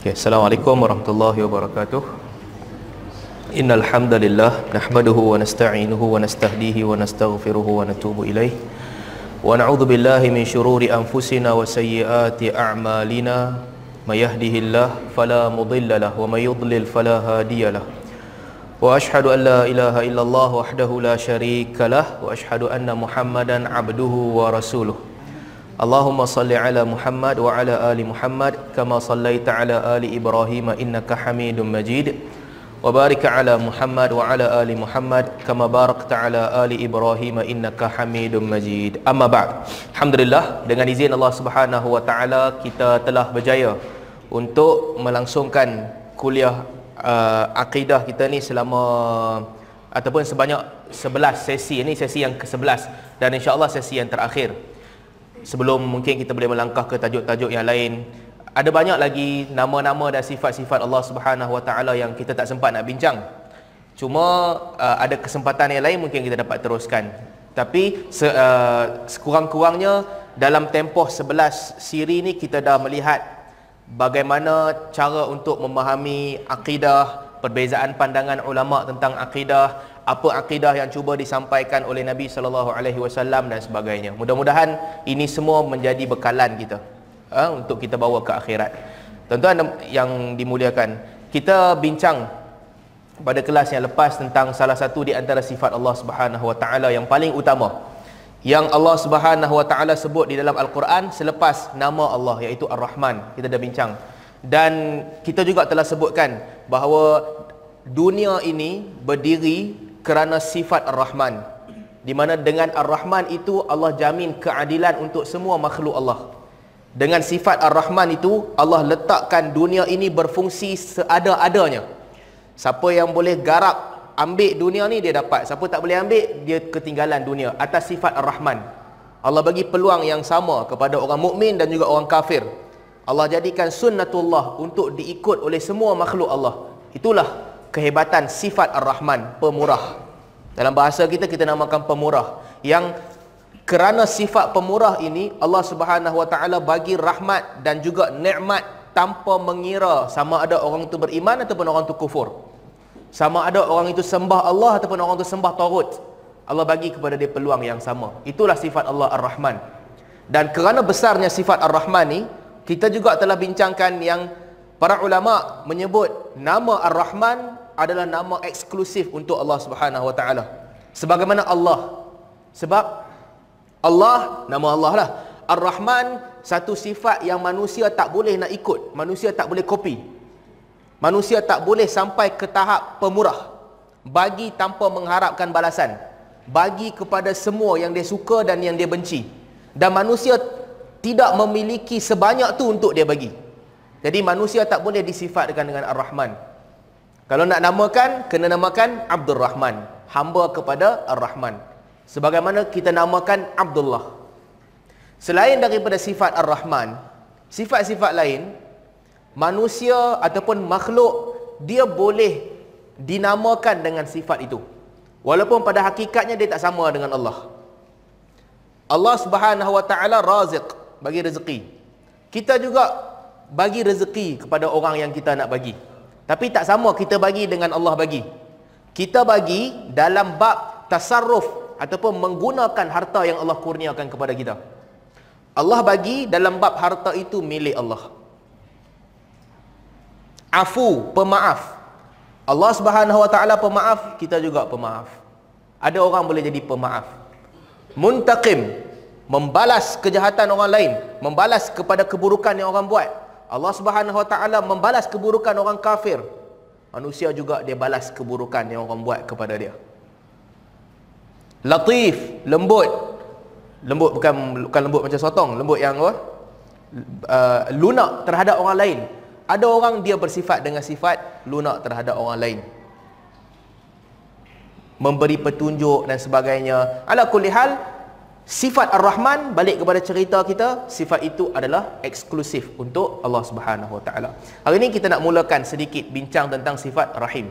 Okay, Assalamualaikum warahmatullahi wabarakatuh. Innal hamdalillah nahmaduhu wa nasta'inuhu wa nastahdihi wa nastaghfiruhu wa natubu ilaih. Wa na'udzu billahi min shururi anfusina wa sayyiati a'malina. May yahdihillahu fala mudilla lahu wa may yudlil fala hadiya lahu. Wa ashhadu an la ilaha illallah wahdahu la syarika lah wa ashhadu anna Muhammadan Allahumma salli ala Muhammad wa ala ali Muhammad kama sallaita ala ali Ibrahim innaka Hamidum Majid wa barik ala Muhammad wa ala ali Muhammad kama barakta ala ali Ibrahim innaka Hamidum Majid. Amma ba'd. Alhamdulillah dengan izin Allah Subhanahu wa taala kita telah berjaya untuk melangsungkan kuliah uh, akidah kita ni selama ataupun sebanyak 11 sesi ini sesi yang ke-11 dan insya-Allah sesi yang terakhir sebelum mungkin kita boleh melangkah ke tajuk-tajuk yang lain. Ada banyak lagi nama-nama dan sifat-sifat Allah Subhanahu Wa Taala yang kita tak sempat nak bincang. Cuma uh, ada kesempatan yang lain mungkin kita dapat teruskan. Tapi se, uh, sekurang-kurangnya dalam tempoh 11 siri ni kita dah melihat bagaimana cara untuk memahami akidah perbezaan pandangan ulama tentang akidah apa akidah yang cuba disampaikan oleh Nabi sallallahu alaihi wasallam dan sebagainya. Mudah-mudahan ini semua menjadi bekalan kita ha, untuk kita bawa ke akhirat. Tuan-tuan yang dimuliakan, kita bincang pada kelas yang lepas tentang salah satu di antara sifat Allah Subhanahu wa taala yang paling utama yang Allah Subhanahu wa taala sebut di dalam Al-Quran selepas nama Allah iaitu Ar-Rahman. Kita dah bincang. Dan kita juga telah sebutkan bahawa dunia ini berdiri kerana sifat Ar-Rahman di mana dengan Ar-Rahman itu Allah jamin keadilan untuk semua makhluk Allah. Dengan sifat Ar-Rahman itu Allah letakkan dunia ini berfungsi seada-adanya. Siapa yang boleh garap ambil dunia ni dia dapat. Siapa tak boleh ambil dia ketinggalan dunia atas sifat Ar-Rahman. Allah bagi peluang yang sama kepada orang mukmin dan juga orang kafir. Allah jadikan sunnatullah untuk diikut oleh semua makhluk Allah. Itulah kehebatan sifat Ar-Rahman, pemurah. Dalam bahasa kita kita namakan pemurah. Yang kerana sifat pemurah ini Allah Subhanahu Wa Taala bagi rahmat dan juga nikmat tanpa mengira sama ada orang itu beriman ataupun orang itu kufur. Sama ada orang itu sembah Allah ataupun orang itu sembah Tauhid. Allah bagi kepada dia peluang yang sama. Itulah sifat Allah Ar-Rahman. Dan kerana besarnya sifat Ar-Rahman ni, kita juga telah bincangkan yang para ulama menyebut nama Ar-Rahman adalah nama eksklusif untuk Allah Subhanahu Wa Taala. Sebagaimana Allah. Sebab Allah nama Allah lah. Ar-Rahman satu sifat yang manusia tak boleh nak ikut, manusia tak boleh kopi. Manusia tak boleh sampai ke tahap pemurah. Bagi tanpa mengharapkan balasan. Bagi kepada semua yang dia suka dan yang dia benci. Dan manusia tidak memiliki sebanyak tu untuk dia bagi. Jadi manusia tak boleh disifatkan dengan Ar-Rahman. Kalau nak namakan, kena namakan Abdul Rahman. Hamba kepada Ar-Rahman. Sebagaimana kita namakan Abdullah. Selain daripada sifat Ar-Rahman, sifat-sifat lain, manusia ataupun makhluk, dia boleh dinamakan dengan sifat itu. Walaupun pada hakikatnya dia tak sama dengan Allah. Allah subhanahu wa ta'ala raziq, bagi rezeki. Kita juga bagi rezeki kepada orang yang kita nak bagi. Tapi tak sama kita bagi dengan Allah bagi. Kita bagi dalam bab tasarruf ataupun menggunakan harta yang Allah kurniakan kepada kita. Allah bagi dalam bab harta itu milik Allah. Afu, pemaaf. Allah Subhanahu Wa Taala pemaaf, kita juga pemaaf. Ada orang boleh jadi pemaaf. Muntaqim, membalas kejahatan orang lain, membalas kepada keburukan yang orang buat. Allah Subhanahu Wa Taala membalas keburukan orang kafir. Manusia juga dia balas keburukan yang orang buat kepada dia. Latif, lembut. Lembut bukan bukan lembut macam sotong, lembut yang apa? Uh, lunak terhadap orang lain. Ada orang dia bersifat dengan sifat lunak terhadap orang lain. Memberi petunjuk dan sebagainya. Ala kulli hal, Sifat Ar-Rahman balik kepada cerita kita, sifat itu adalah eksklusif untuk Allah Subhanahu Wa Taala. Hari ini kita nak mulakan sedikit bincang tentang sifat Rahim.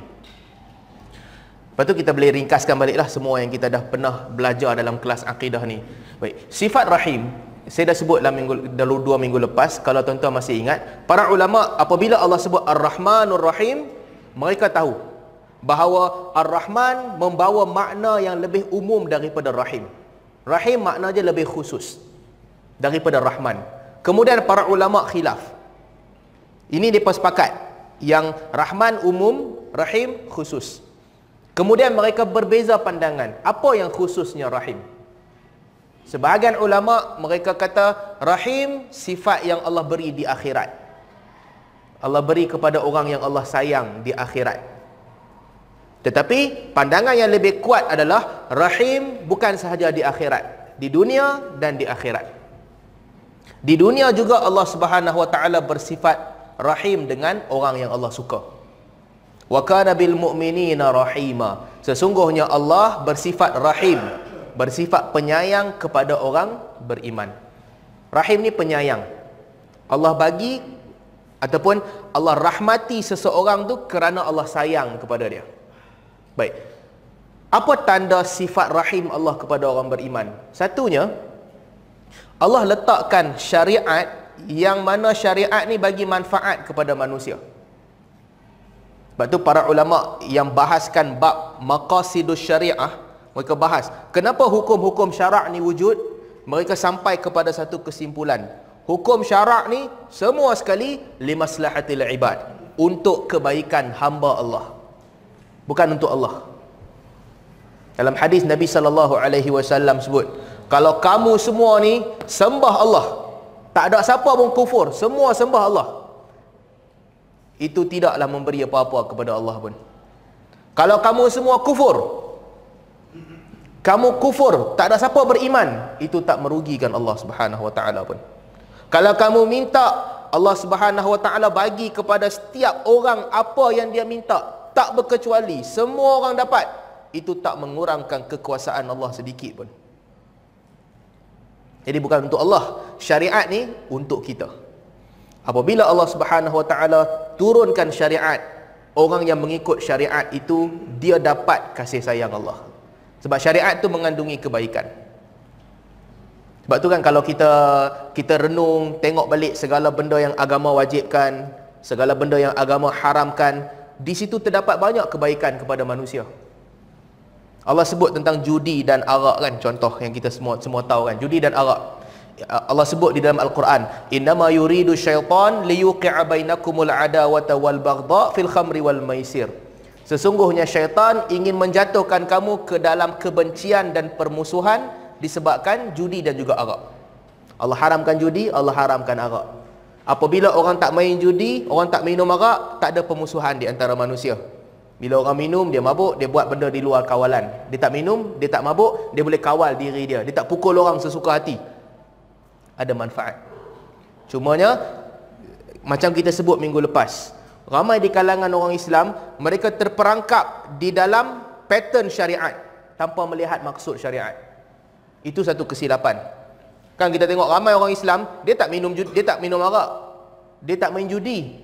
Lepas tu kita boleh ringkaskan baliklah semua yang kita dah pernah belajar dalam kelas akidah ni. Baik, sifat Rahim saya dah sebut dalam minggu dalam dua minggu lepas kalau tuan-tuan masih ingat para ulama apabila Allah sebut Ar-Rahmanur Rahim mereka tahu bahawa Ar-Rahman membawa makna yang lebih umum daripada Rahim Rahim makna dia lebih khusus daripada Rahman. Kemudian para ulama khilaf. Ini dia sepakat yang Rahman umum Rahim khusus. Kemudian mereka berbeza pandangan. Apa yang khususnya Rahim? Sebahagian ulama mereka kata rahim sifat yang Allah beri di akhirat. Allah beri kepada orang yang Allah sayang di akhirat. Tetapi pandangan yang lebih kuat adalah rahim bukan sahaja di akhirat, di dunia dan di akhirat. Di dunia juga Allah Subhanahu wa taala bersifat rahim dengan orang yang Allah suka. Wa kana bil mu'minina rahima. Sesungguhnya Allah bersifat rahim bersifat penyayang kepada orang beriman. Rahim ni penyayang. Allah bagi ataupun Allah rahmati seseorang tu kerana Allah sayang kepada dia. Baik. Apa tanda sifat rahim Allah kepada orang beriman? Satunya Allah letakkan syariat yang mana syariat ni bagi manfaat kepada manusia. Sebab tu para ulama yang bahaskan bab maqasidus syariah mereka bahas kenapa hukum-hukum syarak ni wujud mereka sampai kepada satu kesimpulan hukum syarak ni semua sekali limaslahatil ibad untuk kebaikan hamba Allah bukan untuk Allah. Dalam hadis Nabi sallallahu alaihi wasallam sebut kalau kamu semua ni sembah Allah tak ada siapa pun kufur semua sembah Allah. Itu tidaklah memberi apa-apa kepada Allah pun. Kalau kamu semua kufur kamu kufur, tak ada siapa beriman, itu tak merugikan Allah Subhanahu wa taala pun. Kalau kamu minta Allah Subhanahu wa taala bagi kepada setiap orang apa yang dia minta, tak berkecuali, semua orang dapat, itu tak mengurangkan kekuasaan Allah sedikit pun. Jadi bukan untuk Allah, syariat ni untuk kita. Apabila Allah Subhanahu wa taala turunkan syariat, orang yang mengikut syariat itu dia dapat kasih sayang Allah. Sebab syariat tu mengandungi kebaikan. Sebab tu kan kalau kita kita renung, tengok balik segala benda yang agama wajibkan, segala benda yang agama haramkan, di situ terdapat banyak kebaikan kepada manusia. Allah sebut tentang judi dan arak kan contoh yang kita semua semua tahu kan judi dan arak Allah sebut di dalam Al-Quran innama yuridu syaitan liyuqi'a bainakumul adawata wal baghdha fil khamri wal maisir Sesungguhnya syaitan ingin menjatuhkan kamu ke dalam kebencian dan permusuhan disebabkan judi dan juga arak. Allah haramkan judi, Allah haramkan arak. Apabila orang tak main judi, orang tak minum arak, tak ada permusuhan di antara manusia. Bila orang minum, dia mabuk, dia buat benda di luar kawalan. Dia tak minum, dia tak mabuk, dia boleh kawal diri dia. Dia tak pukul orang sesuka hati. Ada manfaat. Cumanya, macam kita sebut minggu lepas, ramai di kalangan orang Islam mereka terperangkap di dalam pattern syariat tanpa melihat maksud syariat itu satu kesilapan kan kita tengok ramai orang Islam dia tak minum dia tak minum arak. Dia tak main judi.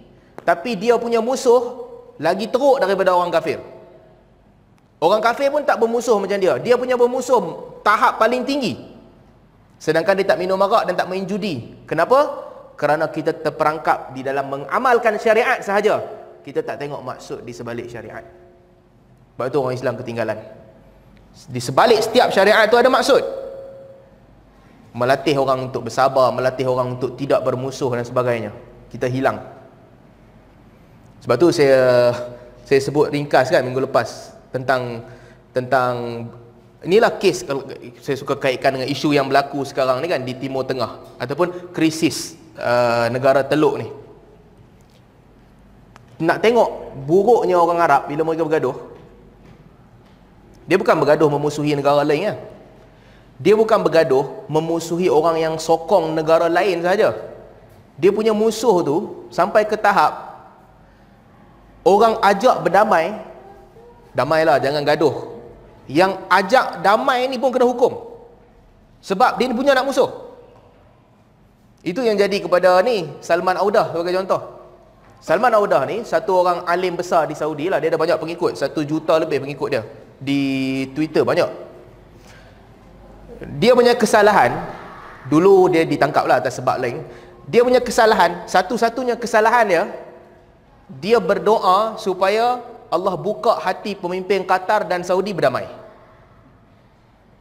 Tapi dia punya musuh lagi teruk daripada orang kafir. Orang kafir pun tak bermusuh macam dia. Dia punya bermusuh tahap paling tinggi. Sedangkan dia tak minum arak dan tak main judi. Kenapa? Kerana kita terperangkap di dalam mengamalkan syariat sahaja. Kita tak tengok maksud di sebalik syariat. Sebab itu orang Islam ketinggalan. Di sebalik setiap syariat itu ada maksud melatih orang untuk bersabar melatih orang untuk tidak bermusuh dan sebagainya. Kita hilang. Sebab tu saya saya sebut ringkas kan minggu lepas tentang tentang inilah kes saya suka kaitkan dengan isu yang berlaku sekarang ni kan di Timur Tengah ataupun krisis uh, negara teluk ni. Nak tengok buruknya orang Arab bila mereka bergaduh dia bukan bergaduh memusuhi negara lain ya. Dia bukan bergaduh memusuhi orang yang sokong negara lain saja dia punya musuh tu sampai ke tahap orang ajak berdamai damailah jangan gaduh yang ajak damai ni pun kena hukum sebab dia punya nak musuh itu yang jadi kepada ni Salman Audah sebagai contoh. Salman Audah ni satu orang alim besar di Saudi lah. Dia ada banyak pengikut. Satu juta lebih pengikut dia. Di Twitter banyak. Dia punya kesalahan. Dulu dia ditangkap lah atas sebab lain. Dia punya kesalahan, satu-satunya kesalahan dia, dia berdoa supaya Allah buka hati pemimpin Qatar dan Saudi berdamai.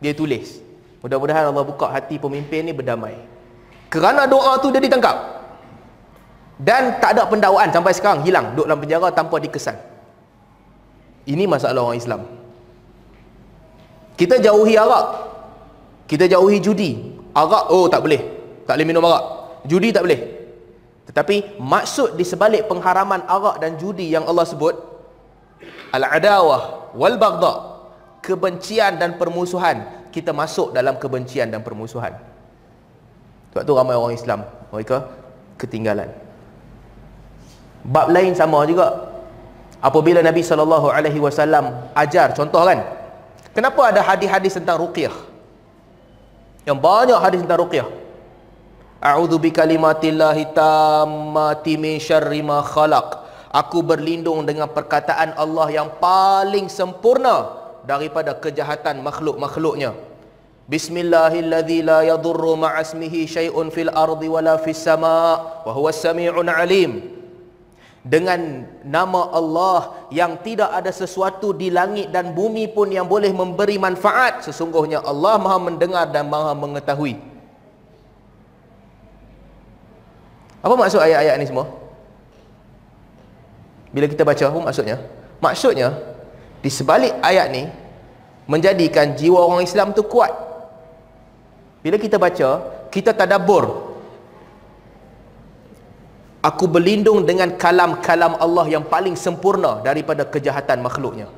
Dia tulis. Mudah-mudahan Allah buka hati pemimpin ni berdamai. Kerana doa tu dia ditangkap. Dan tak ada pendakwaan sampai sekarang hilang duduk dalam penjara tanpa dikesan. Ini masalah orang Islam. Kita jauhi arak. Kita jauhi judi. Arak oh tak boleh. Tak boleh minum arak. Judi tak boleh. Tetapi maksud di sebalik pengharaman arak dan judi yang Allah sebut al-adawah wal baghdha kebencian dan permusuhan kita masuk dalam kebencian dan permusuhan. Sebab tu ramai orang Islam mereka ketinggalan. Bab lain sama juga. Apabila Nabi wasallam ajar contoh kan. Kenapa ada hadis-hadis tentang ruqyah? Yang banyak hadis tentang ruqyah. A'udzu bikalimatillahi tammati min syarri ma khalaq. Aku berlindung dengan perkataan Allah yang paling sempurna daripada kejahatan makhluk-makhluknya. Bismillahilladzi la yadurru ma'asmihi syai'un fil ardi wala fis sama' wa huwas samii'un 'alim dengan nama Allah yang tidak ada sesuatu di langit dan bumi pun yang boleh memberi manfaat sesungguhnya Allah Maha mendengar dan Maha mengetahui. Apa maksud ayat-ayat ni semua? Bila kita baca apa maksudnya? Maksudnya di sebalik ayat ni menjadikan jiwa orang Islam tu kuat. Bila kita baca kita tadabbur Aku berlindung dengan kalam-kalam Allah yang paling sempurna daripada kejahatan makhluknya.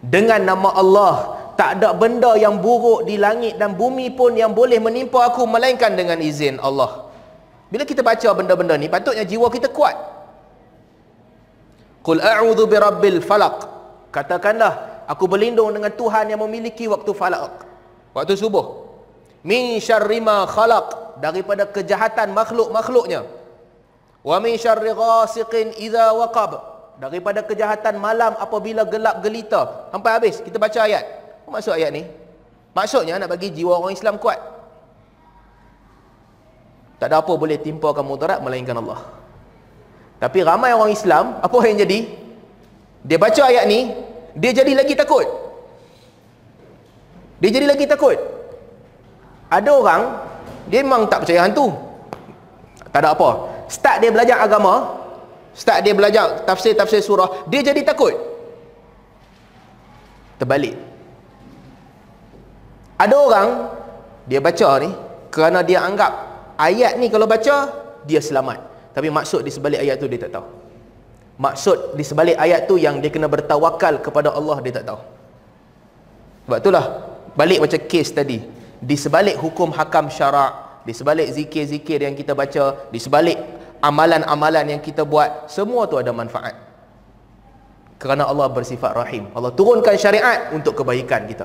Dengan nama Allah, tak ada benda yang buruk di langit dan bumi pun yang boleh menimpa aku melainkan dengan izin Allah. Bila kita baca benda-benda ni, patutnya jiwa kita kuat. Qul a'udhu birabbil falak. Katakanlah, aku berlindung dengan Tuhan yang memiliki waktu falak. Waktu subuh. Min syarrima khalaq. Daripada kejahatan makhluk-makhluknya wa min syarri ghasiqin idza waqab. Daripada kejahatan malam apabila gelap gelita. Sampai habis kita baca ayat. Apa maksud ayat ni? Maksudnya nak bagi jiwa orang Islam kuat. Tak ada apa boleh timpa kamu mudarat melainkan Allah. Tapi ramai orang Islam apa yang jadi? Dia baca ayat ni dia jadi lagi takut. Dia jadi lagi takut. Ada orang dia memang tak percaya hantu. Tak ada apa start dia belajar agama. Start dia belajar tafsir-tafsir surah. Dia jadi takut. Terbalik. Ada orang dia baca ni kerana dia anggap ayat ni kalau baca dia selamat. Tapi maksud di sebalik ayat tu dia tak tahu. Maksud di sebalik ayat tu yang dia kena bertawakal kepada Allah dia tak tahu. Sebab itulah balik macam kes tadi. Di sebalik hukum hakam syarak di sebalik zikir-zikir yang kita baca di sebalik amalan-amalan yang kita buat semua tu ada manfaat. Kerana Allah bersifat rahim. Allah turunkan syariat untuk kebaikan kita.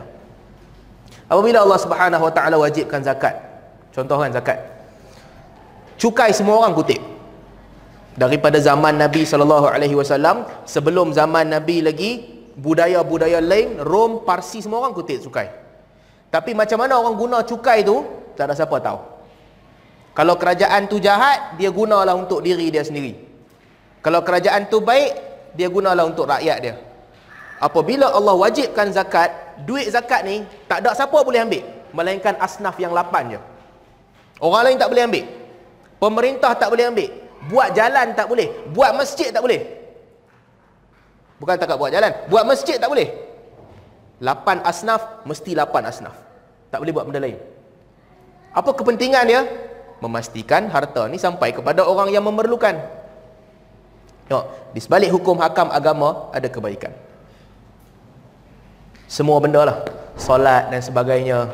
Apabila Allah Subhanahu Wa Taala wajibkan zakat contoh kan zakat. Cukai semua orang kutip. Daripada zaman Nabi sallallahu alaihi wasallam sebelum zaman Nabi lagi budaya-budaya lain Rom Parsi semua orang kutip cukai. Tapi macam mana orang guna cukai tu tak ada siapa tahu kalau kerajaan tu jahat, dia gunalah untuk diri dia sendiri. Kalau kerajaan tu baik, dia gunalah untuk rakyat dia. Apabila Allah wajibkan zakat, duit zakat ni tak ada siapa boleh ambil melainkan asnaf yang lapan je. Orang lain tak boleh ambil. Pemerintah tak boleh ambil. Buat jalan tak boleh. Buat masjid tak boleh. Bukan tak buat jalan, buat masjid tak boleh. Lapan asnaf mesti lapan asnaf. Tak boleh buat benda lain. Apa kepentingan dia? Memastikan harta ni sampai kepada orang yang memerlukan. Tengok, di sebalik hukum hakam agama ada kebaikan. Semua benda lah. Solat dan sebagainya.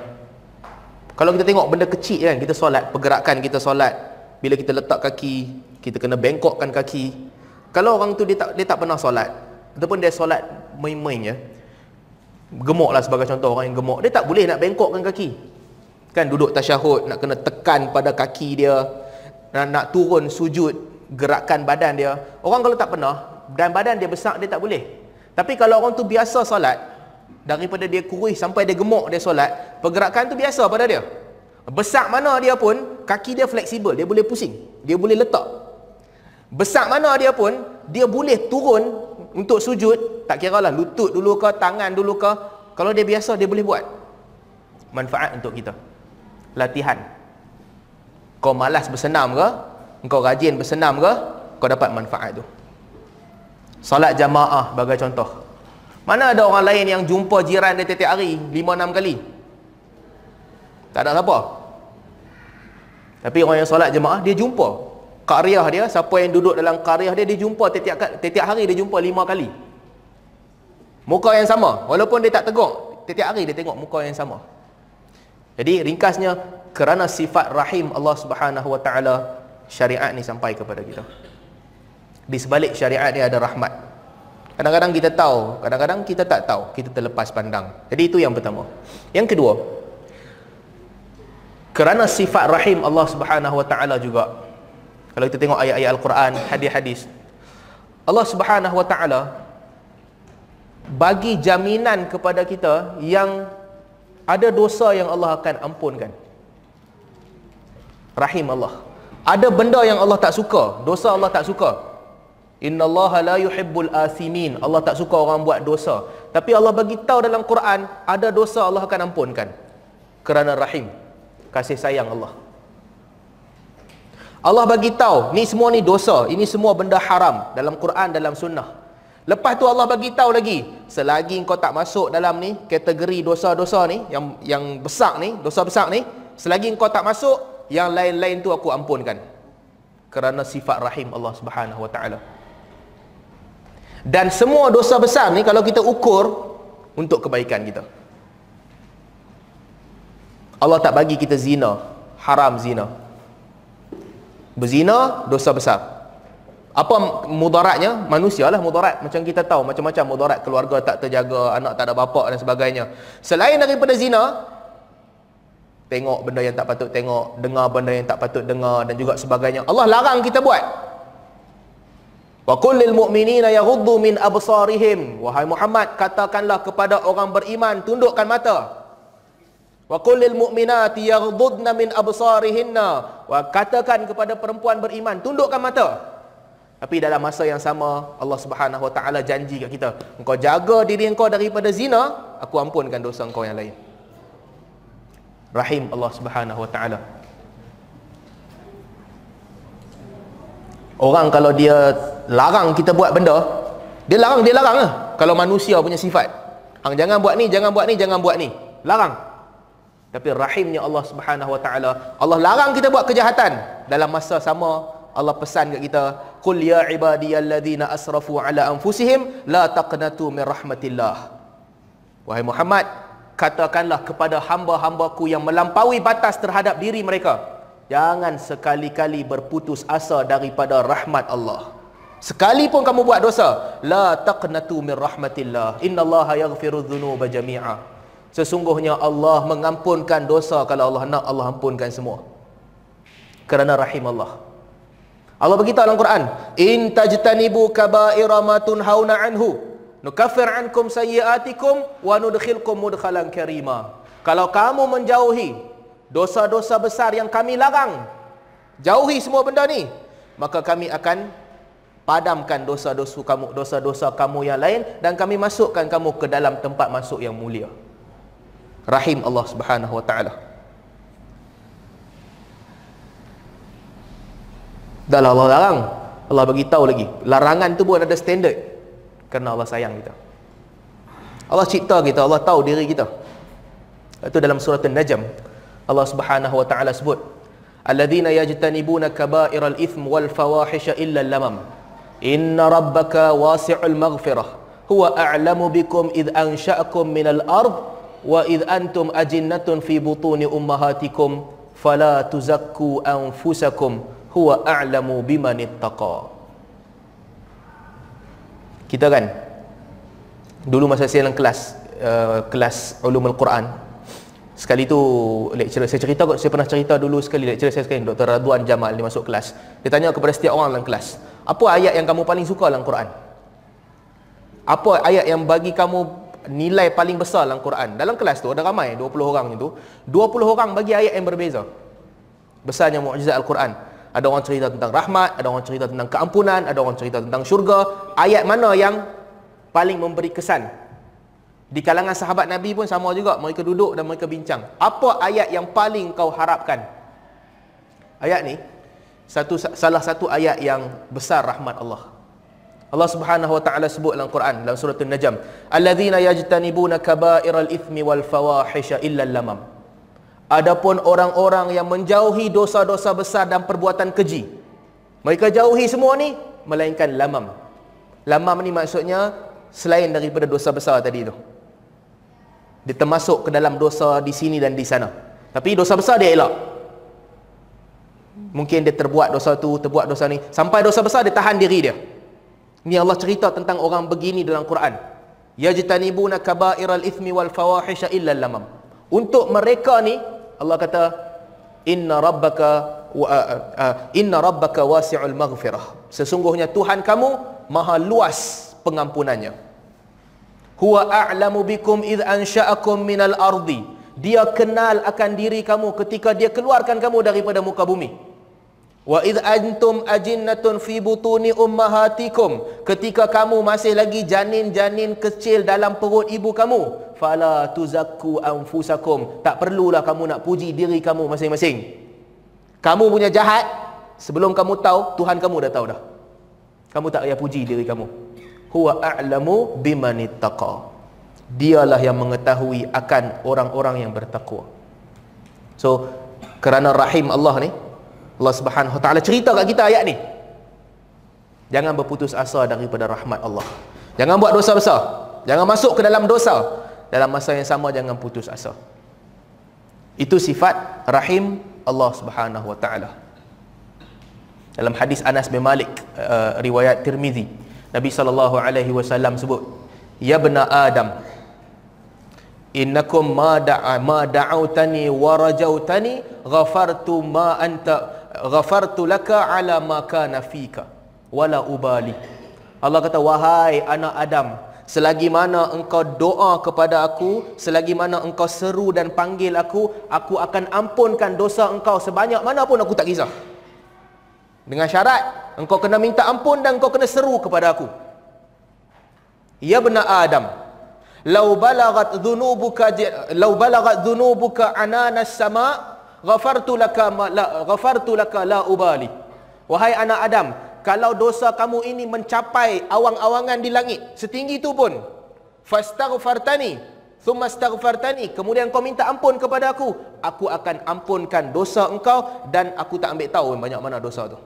Kalau kita tengok benda kecil kan, kita solat, pergerakan kita solat. Bila kita letak kaki, kita kena bengkokkan kaki. Kalau orang tu dia tak dia tak pernah solat, ataupun dia solat main-main ya. Gemuk lah sebagai contoh orang yang gemuk. Dia tak boleh nak bengkokkan kaki kan duduk tasyahud nak kena tekan pada kaki dia nak, nak turun sujud gerakan badan dia orang kalau tak pernah dan badan dia besar dia tak boleh tapi kalau orang tu biasa solat daripada dia kurus sampai dia gemuk dia solat pergerakan tu biasa pada dia Besar mana dia pun, kaki dia fleksibel, dia boleh pusing, dia boleh letak. Besar mana dia pun, dia boleh turun untuk sujud, tak kira lah lutut dulu ke, tangan dulu ke. Kalau dia biasa, dia boleh buat. Manfaat untuk kita. Latihan. Kau malas bersenam ke, kau rajin bersenam ke, kau dapat manfaat tu. Salat jamaah bagi contoh. Mana ada orang lain yang jumpa jiran dia tiap hari 5-6 kali? Tak ada siapa. Tapi orang yang solat jemaah dia jumpa karyah dia, siapa yang duduk dalam karyah dia dia jumpa tiap tiap hari dia jumpa 5 kali. Muka yang sama, walaupun dia tak teguk, tiap hari dia tengok muka yang sama. Jadi ringkasnya kerana sifat rahim Allah Subhanahu Wa Taala syariat ni sampai kepada kita. Di sebalik syariat ni ada rahmat. Kadang-kadang kita tahu, kadang-kadang kita tak tahu, kita terlepas pandang. Jadi itu yang pertama. Yang kedua, kerana sifat rahim Allah Subhanahu wa taala juga kalau kita tengok ayat-ayat al-Quran hadis-hadis Allah Subhanahu wa taala bagi jaminan kepada kita yang ada dosa yang Allah akan ampunkan. Rahim Allah. Ada benda yang Allah tak suka dosa Allah tak suka. Inna Allah la yuhibbul asimin. Allah tak suka orang buat dosa. Tapi Allah bagi tahu dalam Quran ada dosa Allah akan ampunkan. Kerana rahim kasih sayang Allah. Allah bagi tahu, ni semua ni dosa, ini semua benda haram. Dalam Quran dalam sunnah. Lepas tu Allah bagi tahu lagi, selagi kau tak masuk dalam ni kategori dosa-dosa ni yang yang besar ni, dosa besar ni, selagi kau tak masuk, yang lain-lain tu aku ampunkan. Kerana sifat rahim Allah Subhanahu Wa Taala. Dan semua dosa besar ni kalau kita ukur untuk kebaikan kita. Allah tak bagi kita zina haram zina berzina dosa besar apa mudaratnya? Manusia lah mudarat. Macam kita tahu macam-macam mudarat keluarga tak terjaga anak tak ada bapak dan sebagainya. Selain daripada zina tengok benda yang tak patut tengok dengar benda yang tak patut dengar dan juga sebagainya. Allah larang kita buat. Wa kullil mu'minina yaghuddu min absarihim. Wahai Muhammad katakanlah kepada orang beriman tundukkan mata. Wa kullil mu'minati yaghdudna min absarihinna. Wa katakan kepada perempuan beriman, tundukkan mata. Tapi dalam masa yang sama, Allah Subhanahu Wa Taala janji kat kita, engkau jaga diri engkau daripada zina, aku ampunkan dosa engkau yang lain. Rahim Allah Subhanahu Wa Taala. Orang kalau dia larang kita buat benda, dia larang, dia larang lah. Kalau manusia punya sifat. Hang jangan buat ni, jangan buat ni, jangan buat ni. Larang. Tapi rahimnya Allah Subhanahu Wa Taala, Allah larang kita buat kejahatan. Dalam masa sama Allah pesan kat kita, "Qul ya ibadiyalladzina asrafu ala anfusihim la taqnatu min rahmatillah." Wahai Muhammad, katakanlah kepada hamba-hambaku yang melampaui batas terhadap diri mereka, jangan sekali-kali berputus asa daripada rahmat Allah. Sekalipun kamu buat dosa, la taqnatu min rahmatillah. Innallaha yaghfiru dzunuba jami'a. Sesungguhnya Allah mengampunkan dosa kalau Allah nak Allah ampunkan semua. Kerana rahim Allah. Allah beritahu dalam Quran, "In tajtanibu kaba'ira ma tunhauna anhu, nukaffir ankum sayyi'atikum wa nudkhilkum mudkhalan karima." Kalau kamu menjauhi dosa-dosa besar yang kami larang, jauhi semua benda ni, maka kami akan padamkan dosa-dosa kamu, dosa-dosa kamu yang lain dan kami masukkan kamu ke dalam tempat masuk yang mulia rahim Allah Subhanahu wa taala. Dah lah Allah larang. Allah bagi tahu lagi. Larangan tu pun ada standard. Kerana Allah sayang kita. Allah cipta kita, Allah tahu diri kita. Itu dalam surah An-Najm. Allah Subhanahu wa taala sebut, "Alladzina yajtanibuna kaba'iral itsm wal fawahisha illa lamam. Inna rabbaka wasi'ul maghfirah. Huwa a'lamu bikum id ansha'akum minal ard wa id antum ajinnatun fi butuni ummahatikum fala tuzakku anfusakum huwa a'lamu biman ittaqa kita kan dulu masa saya dalam kelas uh, kelas ulumul quran sekali tu lecturer saya cerita kot saya pernah cerita dulu sekali lecturer saya sekali Dr. Radwan Jamal dia masuk kelas dia tanya kepada setiap orang dalam kelas apa ayat yang kamu paling suka dalam Quran apa ayat yang bagi kamu nilai paling besar dalam Quran. Dalam kelas tu ada ramai 20 orang itu, 20 orang bagi ayat yang berbeza. Besarnya mukjizat Al-Quran. Ada orang cerita tentang rahmat, ada orang cerita tentang keampunan, ada orang cerita tentang syurga. Ayat mana yang paling memberi kesan? Di kalangan sahabat Nabi pun sama juga. Mereka duduk dan mereka bincang. Apa ayat yang paling kau harapkan? Ayat ni satu salah satu ayat yang besar rahmat Allah. Allah Subhanahu wa taala sebut dalam Quran dalam surah An-Najm, "Alladzina yajtanibuna kaba'iral ithmi wal fawahisha illa lamam." Adapun orang-orang yang menjauhi dosa-dosa besar dan perbuatan keji. Mereka jauhi semua ni melainkan lamam. Lamam ni maksudnya selain daripada dosa besar tadi tu. Dia termasuk ke dalam dosa di sini dan di sana. Tapi dosa besar dia elak. Mungkin dia terbuat dosa tu, terbuat dosa ni. Sampai dosa besar dia tahan diri dia. Ni Allah cerita tentang orang begini dalam Quran. Yajtanibuna kaba'iral ithmi wal fawahisha illa lamam. Untuk mereka ni Allah kata inna rabbaka wa, uh, uh, inna rabbaka wasi'ul maghfirah. Sesungguhnya Tuhan kamu maha luas pengampunannya. Huwa a'lamu bikum id ansha'akum minal ardi. Dia kenal akan diri kamu ketika dia keluarkan kamu daripada muka bumi. Wa id antum ajinnatun fi butuni ummahatikum. Ketika kamu masih lagi janin-janin kecil dalam perut ibu kamu fala tuzakku anfusakum. Tak perlulah kamu nak puji diri kamu masing-masing. Kamu punya jahat sebelum kamu tahu Tuhan kamu dah tahu dah. Kamu tak payah puji diri kamu. Huwa a'lamu bimanittaqa. Dialah yang mengetahui akan orang-orang yang bertakwa. So kerana rahim Allah ni Allah Subhanahu Wa Taala cerita kat kita ayat ni. Jangan berputus asa daripada rahmat Allah. Jangan buat dosa besar. Jangan masuk ke dalam dosa. Dalam masa yang sama jangan putus asa. Itu sifat rahim Allah Subhanahu Wa Taala. Dalam hadis Anas bin Malik uh, riwayat Tirmizi, Nabi sallallahu alaihi wasallam sebut, "Ya bena Adam, innakum ma da'a ma da'autani wa rajautani ghafartu ma anta ghafartu laka ala ma kana fika wala ubali. Allah kata wahai anak Adam selagi mana engkau doa kepada aku selagi mana engkau seru dan panggil aku aku akan ampunkan dosa engkau sebanyak mana pun aku tak kisah. Dengan syarat engkau kena minta ampun dan engkau kena seru kepada aku. Ya benar Adam lau balagat dhunubuka lau balagat dhunubuka ananas sama' ghafartu laka la ghafartu laka la ubali. Wahai anak adam kalau dosa kamu ini mencapai awang-awangan di langit setinggi itu pun fastaghfartani thumma astaghfartani kemudian kau minta ampun kepada aku aku akan ampunkan dosa engkau dan aku tak ambil tahu banyak mana dosa tu.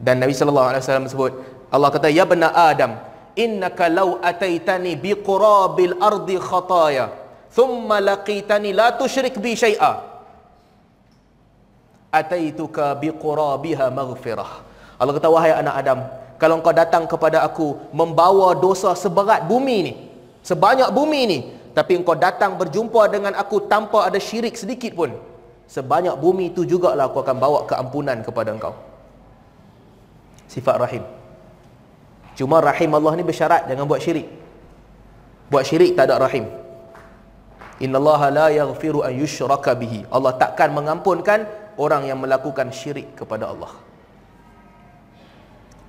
Dan Nabi sallallahu alaihi wasallam sebut Allah kata ya bena adam innaka law ataitani biqurabil ardi khataya thumma laqitani la tusyrik bi syai'a. Ataituka biqurabiha maghfirah. Allah kata wahai anak Adam kalau engkau datang kepada aku membawa dosa seberat bumi ni sebanyak bumi ni tapi engkau datang berjumpa dengan aku tanpa ada syirik sedikit pun sebanyak bumi itu jugalah aku akan bawa keampunan kepada engkau. Sifat rahim. Cuma rahim Allah ni bersyarat jangan buat syirik. Buat syirik tak ada rahim innallaha la yaghfiru an yushraka bihi. Allah takkan mengampunkan orang yang melakukan syirik kepada Allah.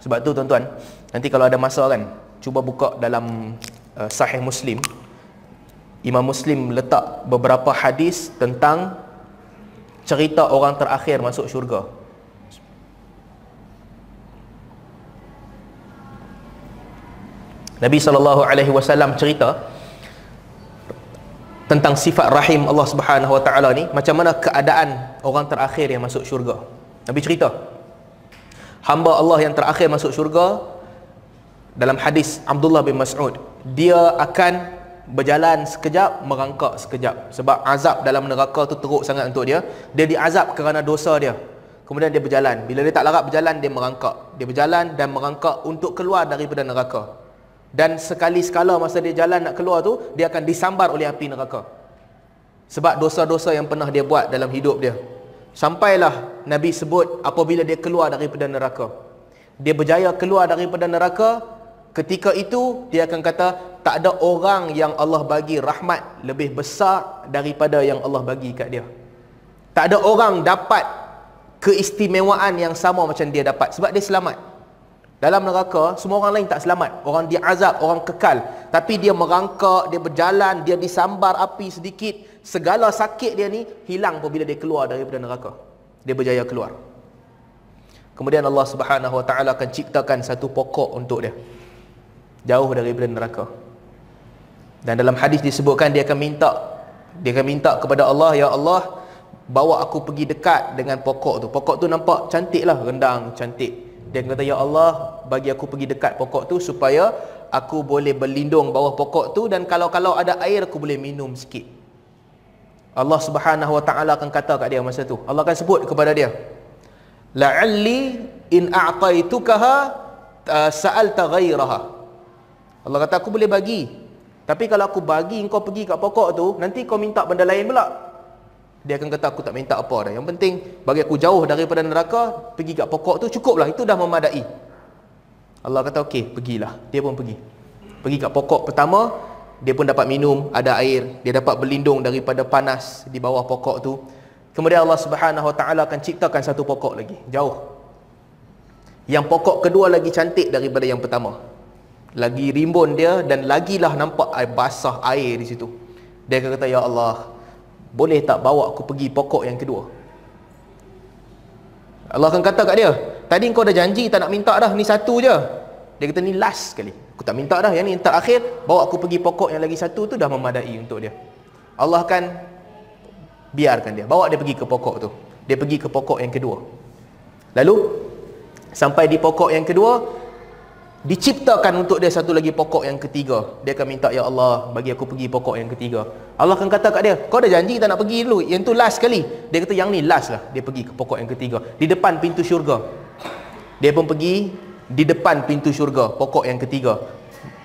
Sebab tu tuan-tuan nanti kalau ada masa kan cuba buka dalam uh, sahih muslim. Imam Muslim letak beberapa hadis tentang cerita orang terakhir masuk syurga. Nabi sallallahu alaihi wasallam cerita tentang sifat rahim Allah Subhanahu Wa Taala ni macam mana keadaan orang terakhir yang masuk syurga? Nabi cerita. Hamba Allah yang terakhir masuk syurga dalam hadis Abdullah bin Mas'ud dia akan berjalan sekejap merangkak sekejap. Sebab azab dalam neraka tu teruk sangat untuk dia. Dia diazab kerana dosa dia. Kemudian dia berjalan. Bila dia tak larat berjalan dia merangkak. Dia berjalan dan merangkak untuk keluar daripada neraka dan sekali sekala masa dia jalan nak keluar tu dia akan disambar oleh api neraka. Sebab dosa-dosa yang pernah dia buat dalam hidup dia. Sampailah Nabi sebut apabila dia keluar daripada neraka. Dia berjaya keluar daripada neraka ketika itu dia akan kata tak ada orang yang Allah bagi rahmat lebih besar daripada yang Allah bagi kat dia. Tak ada orang dapat keistimewaan yang sama macam dia dapat sebab dia selamat dalam neraka semua orang lain tak selamat. Orang dia azab orang kekal. Tapi dia merangkak dia berjalan dia disambar api sedikit. Segala sakit dia ni hilang apabila dia keluar daripada neraka. Dia berjaya keluar. Kemudian Allah Subhanahu Wa Taala akan ciptakan satu pokok untuk dia. Jauh daripada neraka. Dan dalam hadis disebutkan dia akan minta dia akan minta kepada Allah ya Allah bawa aku pergi dekat dengan pokok tu. Pokok tu nampak cantik lah rendang cantik dia kata ya Allah bagi aku pergi dekat pokok tu supaya aku boleh berlindung bawah pokok tu dan kalau-kalau ada air aku boleh minum sikit. Allah Subhanahu wa taala akan kata kat dia masa tu. Allah akan sebut kepada dia la'alli in a'taitukaha uh, sa'alta ghairaha. Allah kata aku boleh bagi. Tapi kalau aku bagi kau pergi kat pokok tu Nanti kau minta benda lain pula Dia akan kata aku tak minta apa dah. Yang penting bagi aku jauh daripada neraka Pergi kat pokok tu cukup lah Itu dah memadai. Allah kata okey pergilah. Dia pun pergi. Pergi kat pokok pertama Dia pun dapat minum ada air. Dia dapat berlindung daripada panas di bawah pokok tu. Kemudian Allah Subhanahu Wa Taala akan ciptakan satu pokok lagi Jauh. Yang pokok kedua lagi cantik daripada yang pertama. Lagi rimbun dia dan lagilah nampak air basah air di situ. Dia akan kata ya Allah boleh tak bawa aku pergi pokok yang kedua? Allah akan kata kat dia tadi kau dah janji tak nak minta dah ni satu je. Dia kata ni last sekali. Aku tak minta dah yang ni terakhir bawa aku pergi pokok yang lagi satu tu dah memadai untuk dia. Allah akan biarkan dia. Bawa dia pergi ke pokok tu. Dia pergi ke pokok yang kedua. Lalu sampai di pokok yang kedua diciptakan untuk dia satu lagi pokok yang ketiga. Dia akan minta ya Allah bagi aku pergi pokok yang ketiga. Allah akan kata kat dia kau dah janji tak nak pergi dulu. Yang tu last sekali. Dia kata yang ni last lah. Dia pergi ke pokok yang ketiga. Di depan pintu syurga. Dia pun pergi di depan pintu syurga pokok yang ketiga.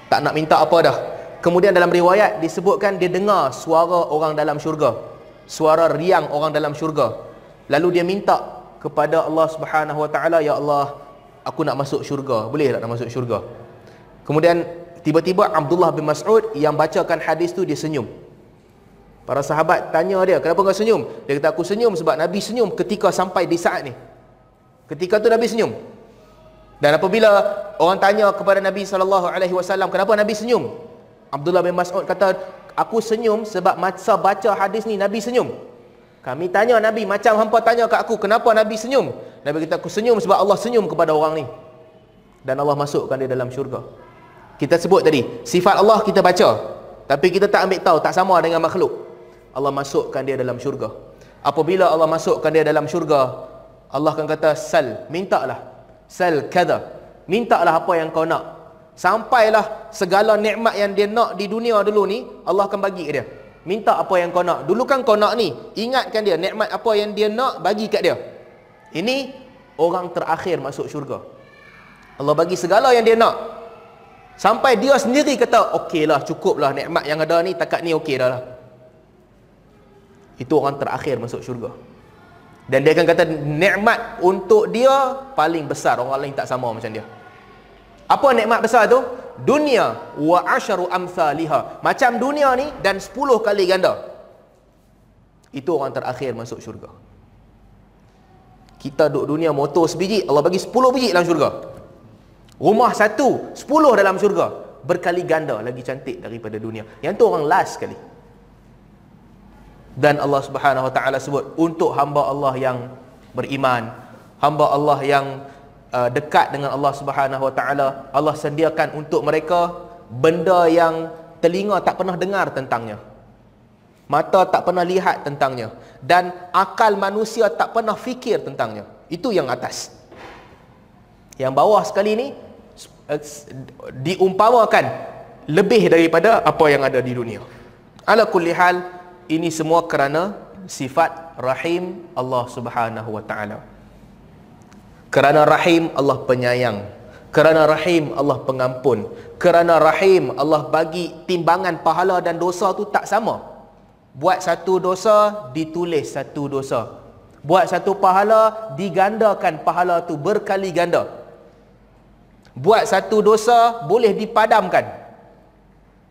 Tak nak minta apa dah. Kemudian dalam riwayat disebutkan dia dengar suara orang dalam syurga. Suara riang orang dalam syurga. Lalu dia minta kepada Allah Subhanahu Wa Taala ya Allah aku nak masuk syurga. Boleh tak nak masuk syurga? Kemudian tiba-tiba Abdullah bin Mas'ud yang bacakan hadis tu dia senyum. Para sahabat tanya dia kenapa kau senyum? Dia kata aku senyum sebab Nabi senyum ketika sampai di saat ni. Ketika tu Nabi senyum. Dan apabila orang tanya kepada Nabi SAW kenapa Nabi senyum? Abdullah bin Mas'ud kata aku senyum sebab masa baca hadis ni Nabi senyum kami tanya Nabi macam hampa tanya kat aku kenapa Nabi senyum? Nabi kata aku senyum sebab Allah senyum kepada orang ni. Dan Allah masukkan dia dalam syurga. Kita sebut tadi sifat Allah kita baca tapi kita tak ambil tahu tak sama dengan makhluk. Allah masukkan dia dalam syurga. Apabila Allah masukkan dia dalam syurga Allah akan kata sal mintalah. Sal kada. Mintalah apa yang kau nak. Sampailah segala nikmat yang dia nak di dunia dulu ni Allah akan bagi dia minta apa yang kau nak dulu kan kau nak ni ingatkan dia nikmat apa yang dia nak bagi kat dia ini orang terakhir masuk syurga. Allah bagi segala yang dia nak. Sampai dia sendiri kata, okeylah, cukuplah nikmat yang ada ni, takat ni okey dah lah. Itu orang terakhir masuk syurga. Dan dia akan kata, nikmat untuk dia paling besar. Orang lain tak sama macam dia. Apa nikmat besar tu? Dunia wa asharu amthaliha. Macam dunia ni dan 10 kali ganda. Itu orang terakhir masuk syurga. Kita duduk dunia motor sebiji Allah bagi 10 biji dalam syurga Rumah satu 10 dalam syurga Berkali ganda lagi cantik daripada dunia Yang tu orang last sekali Dan Allah subhanahu wa ta'ala sebut Untuk hamba Allah yang beriman Hamba Allah yang uh, dekat dengan Allah subhanahu wa ta'ala Allah sediakan untuk mereka Benda yang telinga tak pernah dengar tentangnya Mata tak pernah lihat tentangnya dan akal manusia tak pernah fikir tentangnya. Itu yang atas. Yang bawah sekali ni eh, diumpamakan lebih daripada apa yang ada di dunia. Ala kulli hal ini semua kerana sifat rahim Allah Subhanahu wa taala. Kerana rahim Allah penyayang. Kerana rahim Allah pengampun. Kerana rahim Allah bagi timbangan pahala dan dosa tu tak sama. Buat satu dosa ditulis satu dosa. Buat satu pahala digandakan pahala tu berkali ganda. Buat satu dosa boleh dipadamkan.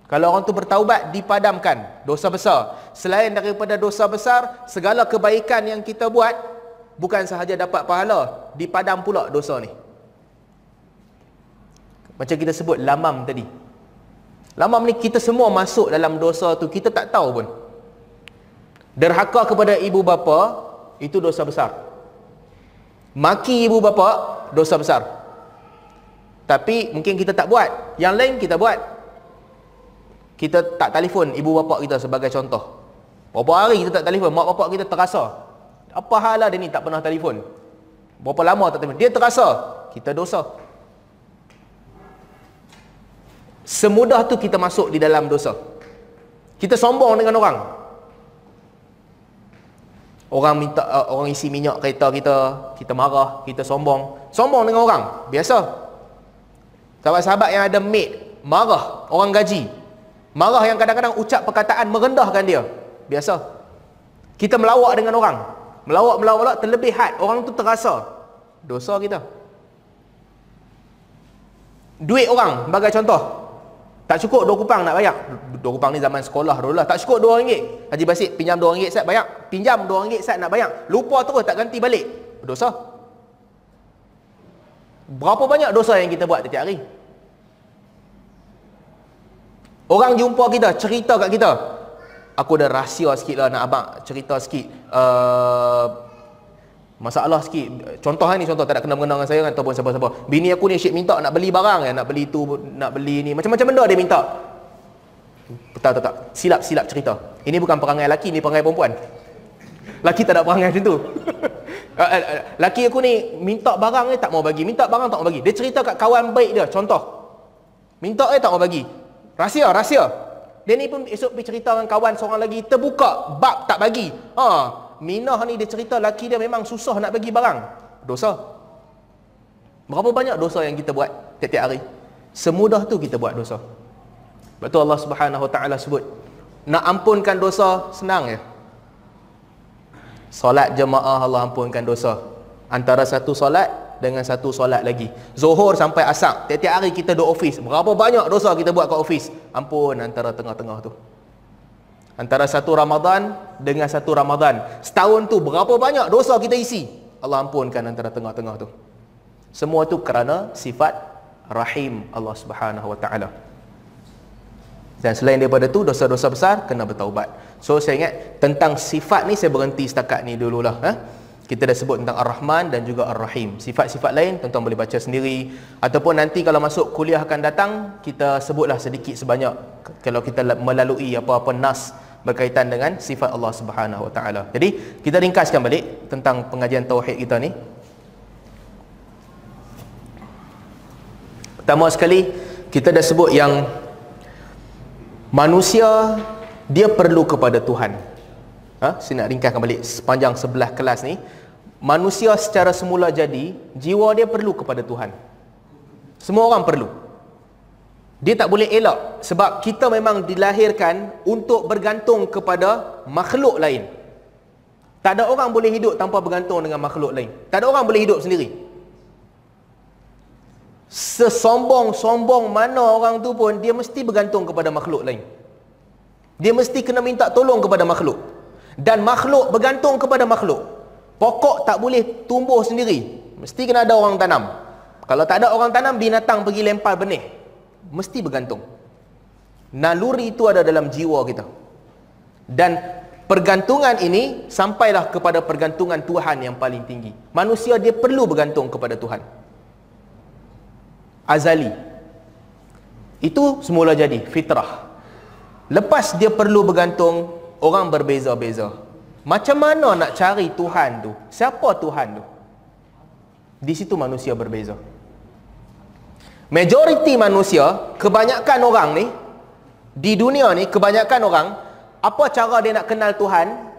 Kalau orang tu bertaubat dipadamkan. Dosa besar. Selain daripada dosa besar segala kebaikan yang kita buat bukan sahaja dapat pahala dipadam pula dosa ni macam kita sebut lamam tadi lamam ni kita semua masuk dalam dosa tu kita tak tahu pun derhaka kepada ibu bapa itu dosa besar maki ibu bapa dosa besar tapi mungkin kita tak buat. Yang lain kita buat. Kita tak telefon ibu bapa kita sebagai contoh. Berapa hari kita tak telefon, mak bapa kita terasa. Apa hal lah dia ni tak pernah telefon? Berapa lama tak telefon? Dia terasa. Kita dosa. Semudah tu kita masuk di dalam dosa. Kita sombong dengan orang. Orang minta uh, orang isi minyak kereta kita, kita marah, kita sombong. Sombong dengan orang, biasa. Sahabat-sahabat yang ada maid marah orang gaji. Marah yang kadang-kadang ucap perkataan merendahkan dia. Biasa. Kita melawak dengan orang. Melawak-melawak terlebih had. Orang tu terasa. Dosa kita. Duit orang, sebagai contoh. Tak cukup dua kupang nak bayar. Dua kupang ni zaman sekolah dulu lah. Tak cukup dua ringgit. Haji Basit pinjam dua ringgit set bayar. Pinjam dua ringgit set nak bayar. Lupa terus tak ganti balik. Dosa. Berapa banyak dosa yang kita buat setiap hari? Orang jumpa kita, cerita kat kita. Aku ada rahsia sikit lah nak abang cerita sikit. Uh, masalah sikit. Contoh ni, contoh tak ada kena-mengena dengan saya kan, ataupun siapa-siapa. Bini aku ni asyik minta nak beli barang ya, nak beli tu, nak beli ni. Macam-macam benda dia minta. Tak, tak, tak. Silap-silap cerita. Ini bukan perangai laki, ni perangai perempuan. Laki tak ada perangai macam tu. Eh, eh, eh, laki aku ni minta barang ni tak mau bagi. Minta barang tak mau bagi. Dia cerita kat kawan baik dia. Contoh. Minta eh tak mau bagi. Rahsia, rahsia. Dia ni pun esok pergi cerita dengan kawan seorang lagi, terbuka, bab tak bagi. Ha, Minah ni dia cerita laki dia memang susah nak bagi barang. Dosa. Berapa banyak dosa yang kita buat tiap-tiap hari? Semudah tu kita buat dosa. Betul Allah Subhanahu Wa Taala sebut, nak ampunkan dosa senang ya. Solat jemaah Allah ampunkan dosa. Antara satu solat dengan satu solat lagi Zuhur sampai asak Tiap-tiap hari kita duduk ofis Berapa banyak dosa kita buat kat ofis Ampun antara tengah-tengah tu Antara satu Ramadan Dengan satu Ramadan Setahun tu berapa banyak dosa kita isi Allah ampunkan antara tengah-tengah tu Semua tu kerana sifat Rahim Allah subhanahu wa ta'ala dan selain daripada tu dosa-dosa besar kena bertaubat. So saya ingat tentang sifat ni saya berhenti setakat ni dululah. Ha? kita dah sebut tentang Ar-Rahman dan juga Ar-Rahim. Sifat-sifat lain tuan-tuan boleh baca sendiri ataupun nanti kalau masuk kuliah akan datang kita sebutlah sedikit sebanyak kalau kita melalui apa-apa nas berkaitan dengan sifat Allah Subhanahu Wa Taala. Jadi kita ringkaskan balik tentang pengajian tauhid kita ni. Pertama sekali kita dah sebut yang manusia dia perlu kepada Tuhan ha? saya nak ringkaskan balik sepanjang sebelah kelas ni manusia secara semula jadi jiwa dia perlu kepada Tuhan semua orang perlu dia tak boleh elak sebab kita memang dilahirkan untuk bergantung kepada makhluk lain. Tak ada orang boleh hidup tanpa bergantung dengan makhluk lain. Tak ada orang boleh hidup sendiri. Sesombong-sombong mana orang tu pun dia mesti bergantung kepada makhluk lain. Dia mesti kena minta tolong kepada makhluk. Dan makhluk bergantung kepada makhluk. Pokok tak boleh tumbuh sendiri. Mesti kena ada orang tanam. Kalau tak ada orang tanam binatang pergi lempar benih mesti bergantung naluri itu ada dalam jiwa kita dan pergantungan ini sampailah kepada pergantungan Tuhan yang paling tinggi manusia dia perlu bergantung kepada Tuhan azali itu semula jadi fitrah lepas dia perlu bergantung orang berbeza-beza. Macam mana nak cari Tuhan tu? Siapa Tuhan tu? Di situ manusia berbeza. Majoriti manusia, kebanyakan orang ni di dunia ni kebanyakan orang apa cara dia nak kenal Tuhan?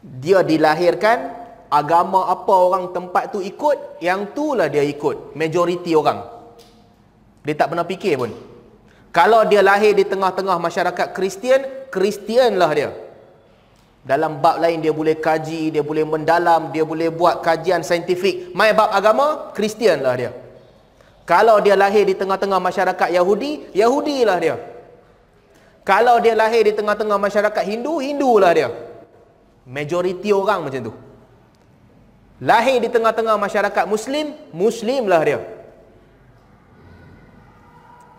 Dia dilahirkan agama apa orang tempat tu ikut, yang tu lah dia ikut. Majoriti orang. Dia tak pernah fikir pun. Kalau dia lahir di tengah-tengah masyarakat Kristian, Kristian lah dia. Dalam bab lain dia boleh kaji, dia boleh mendalam, dia boleh buat kajian saintifik. Mai bab agama, Kristian lah dia. Kalau dia lahir di tengah-tengah masyarakat Yahudi, Yahudilah dia. Kalau dia lahir di tengah-tengah masyarakat Hindu, Hindulah dia. Majoriti orang macam tu. Lahir di tengah-tengah masyarakat Muslim, Muslimlah dia.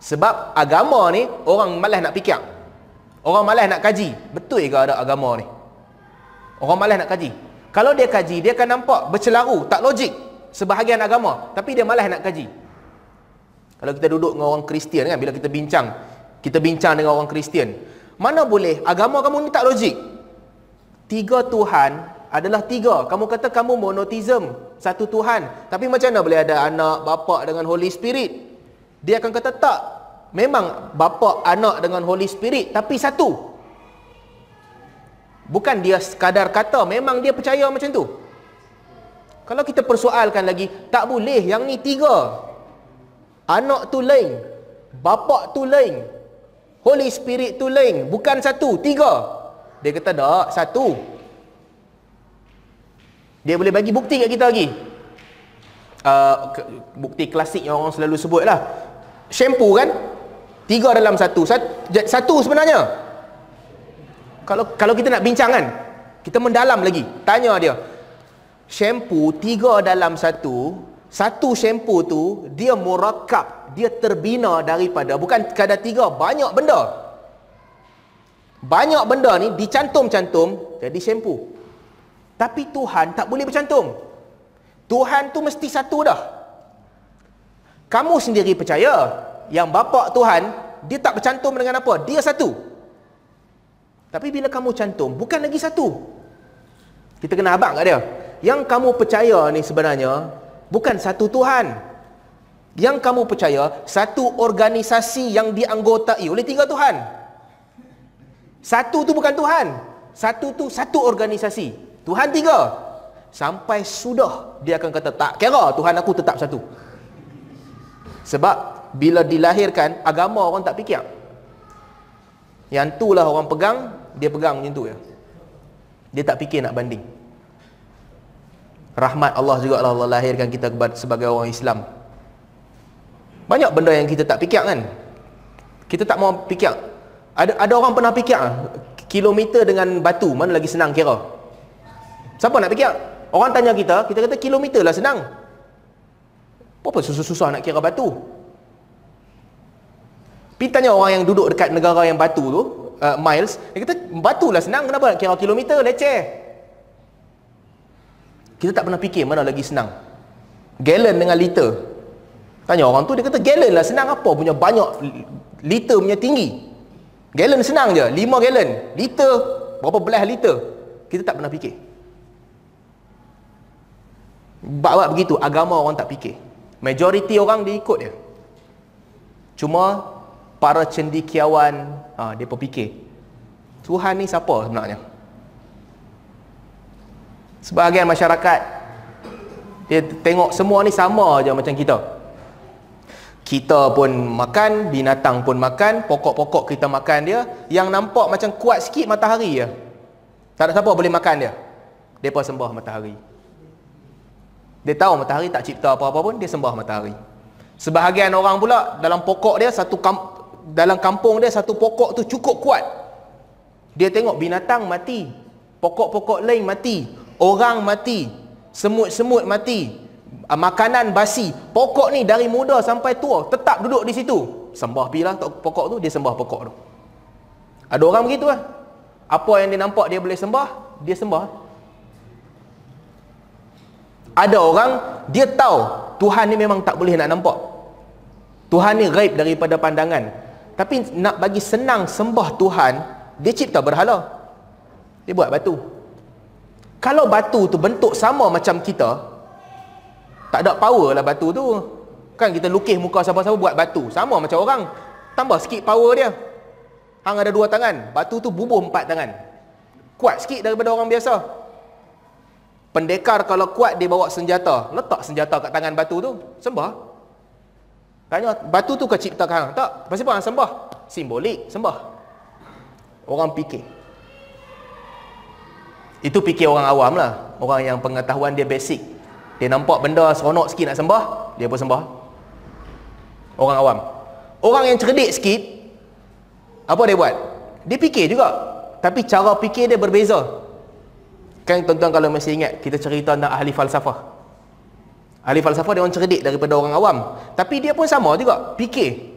Sebab agama ni orang malas nak fikir. Orang malas nak kaji. Betul ke ada agama ni? Orang malas nak kaji. Kalau dia kaji, dia akan nampak bercelaru, tak logik sebahagian agama, tapi dia malas nak kaji. Kalau kita duduk dengan orang Kristian kan bila kita bincang, kita bincang dengan orang Kristian. Mana boleh agama kamu ni tak logik? Tiga Tuhan adalah tiga. Kamu kata kamu monotheism, satu Tuhan. Tapi macam mana boleh ada anak, bapa dengan Holy Spirit? Dia akan kata tak. Memang bapa, anak dengan Holy Spirit tapi satu. Bukan dia sekadar kata, memang dia percaya macam tu. Kalau kita persoalkan lagi, tak boleh yang ni tiga. Anak tu lain, bapa tu lain, Holy Spirit tu lain, bukan satu, tiga. Dia kata tak, satu. Dia boleh bagi bukti kat kita lagi. Uh, bukti klasik yang orang selalu sebut lah shampoo kan tiga dalam satu satu sebenarnya kalau kalau kita nak bincang kan kita mendalam lagi tanya dia shampoo tiga dalam satu satu shampoo tu dia murakab dia terbina daripada bukan kadar tiga banyak benda banyak benda ni dicantum-cantum jadi shampoo tapi Tuhan tak boleh bercantum Tuhan tu mesti satu dah kamu sendiri percaya yang bapa Tuhan dia tak bercantum dengan apa? Dia satu. Tapi bila kamu cantum, bukan lagi satu. Kita kena abang kat dia. Yang kamu percaya ni sebenarnya bukan satu Tuhan. Yang kamu percaya satu organisasi yang dianggotai oleh tiga Tuhan. Satu tu bukan Tuhan. Satu tu satu organisasi. Tuhan tiga. Sampai sudah dia akan kata tak kira Tuhan aku tetap satu. Sebab bila dilahirkan agama orang tak fikir. Yang tu lah orang pegang, dia pegang macam tu ya. Dia tak fikir nak banding. Rahmat Allah juga lah Allah lahirkan kita sebagai orang Islam. Banyak benda yang kita tak fikir kan. Kita tak mau fikir. Ada ada orang pernah fikir kilometer dengan batu mana lagi senang kira. Siapa nak fikir? Orang tanya kita, kita kata kilometer lah senang. Apa susah-susah nak kira batu? Pergi tanya orang yang duduk dekat negara yang batu tu, uh, miles, dia kata batu lah senang, kenapa nak kira kilometer, leceh. Kita tak pernah fikir mana lagi senang. Gallon dengan liter. Tanya orang tu, dia kata gallon lah senang apa punya banyak liter punya tinggi. Gallon senang je, 5 gallon. Liter, berapa belas liter. Kita tak pernah fikir. Bawa begitu, agama orang tak fikir. Majoriti orang dia ikut dia. Cuma para cendikiawan ha, dia berfikir Tuhan ni siapa sebenarnya? Sebahagian masyarakat dia tengok semua ni sama aja macam kita. Kita pun makan, binatang pun makan, pokok-pokok kita makan dia, yang nampak macam kuat sikit matahari je. Tak ada siapa boleh makan dia. Depa sembah matahari. Dia tahu matahari tak cipta apa-apa pun, dia sembah matahari. Sebahagian orang pula, dalam pokok dia, satu kamp, dalam kampung dia, satu pokok tu cukup kuat. Dia tengok binatang mati. Pokok-pokok lain mati. Orang mati. Semut-semut mati. Ah, makanan basi. Pokok ni dari muda sampai tua, tetap duduk di situ. Sembah pilah pokok tu, dia sembah pokok tu. Ada orang begitu lah. Apa yang dia nampak dia boleh sembah, dia sembah. Ada orang dia tahu Tuhan ni memang tak boleh nak nampak. Tuhan ni gaib daripada pandangan. Tapi nak bagi senang sembah Tuhan, dia cipta berhala. Dia buat batu. Kalau batu tu bentuk sama macam kita, tak ada power lah batu tu. Kan kita lukis muka siapa-siapa buat batu. Sama macam orang. Tambah sikit power dia. Hang ada dua tangan. Batu tu bubuh empat tangan. Kuat sikit daripada orang biasa. Pendekar kalau kuat dia bawa senjata, letak senjata kat tangan batu tu, sembah. Tanya, batu tu ke ciptakan? Tak. Pasal apa sembah? Simbolik, sembah. Orang fikir. Itu fikir orang awam lah. Orang yang pengetahuan dia basic. Dia nampak benda seronok sikit nak sembah, dia pun sembah. Orang awam. Orang yang cerdik sikit, apa dia buat? Dia fikir juga. Tapi cara fikir dia berbeza. Kan tuan-tuan kalau masih ingat, kita cerita tentang ahli falsafah. Ahli falsafah dia orang cerdik daripada orang awam. Tapi dia pun sama juga. Fikir.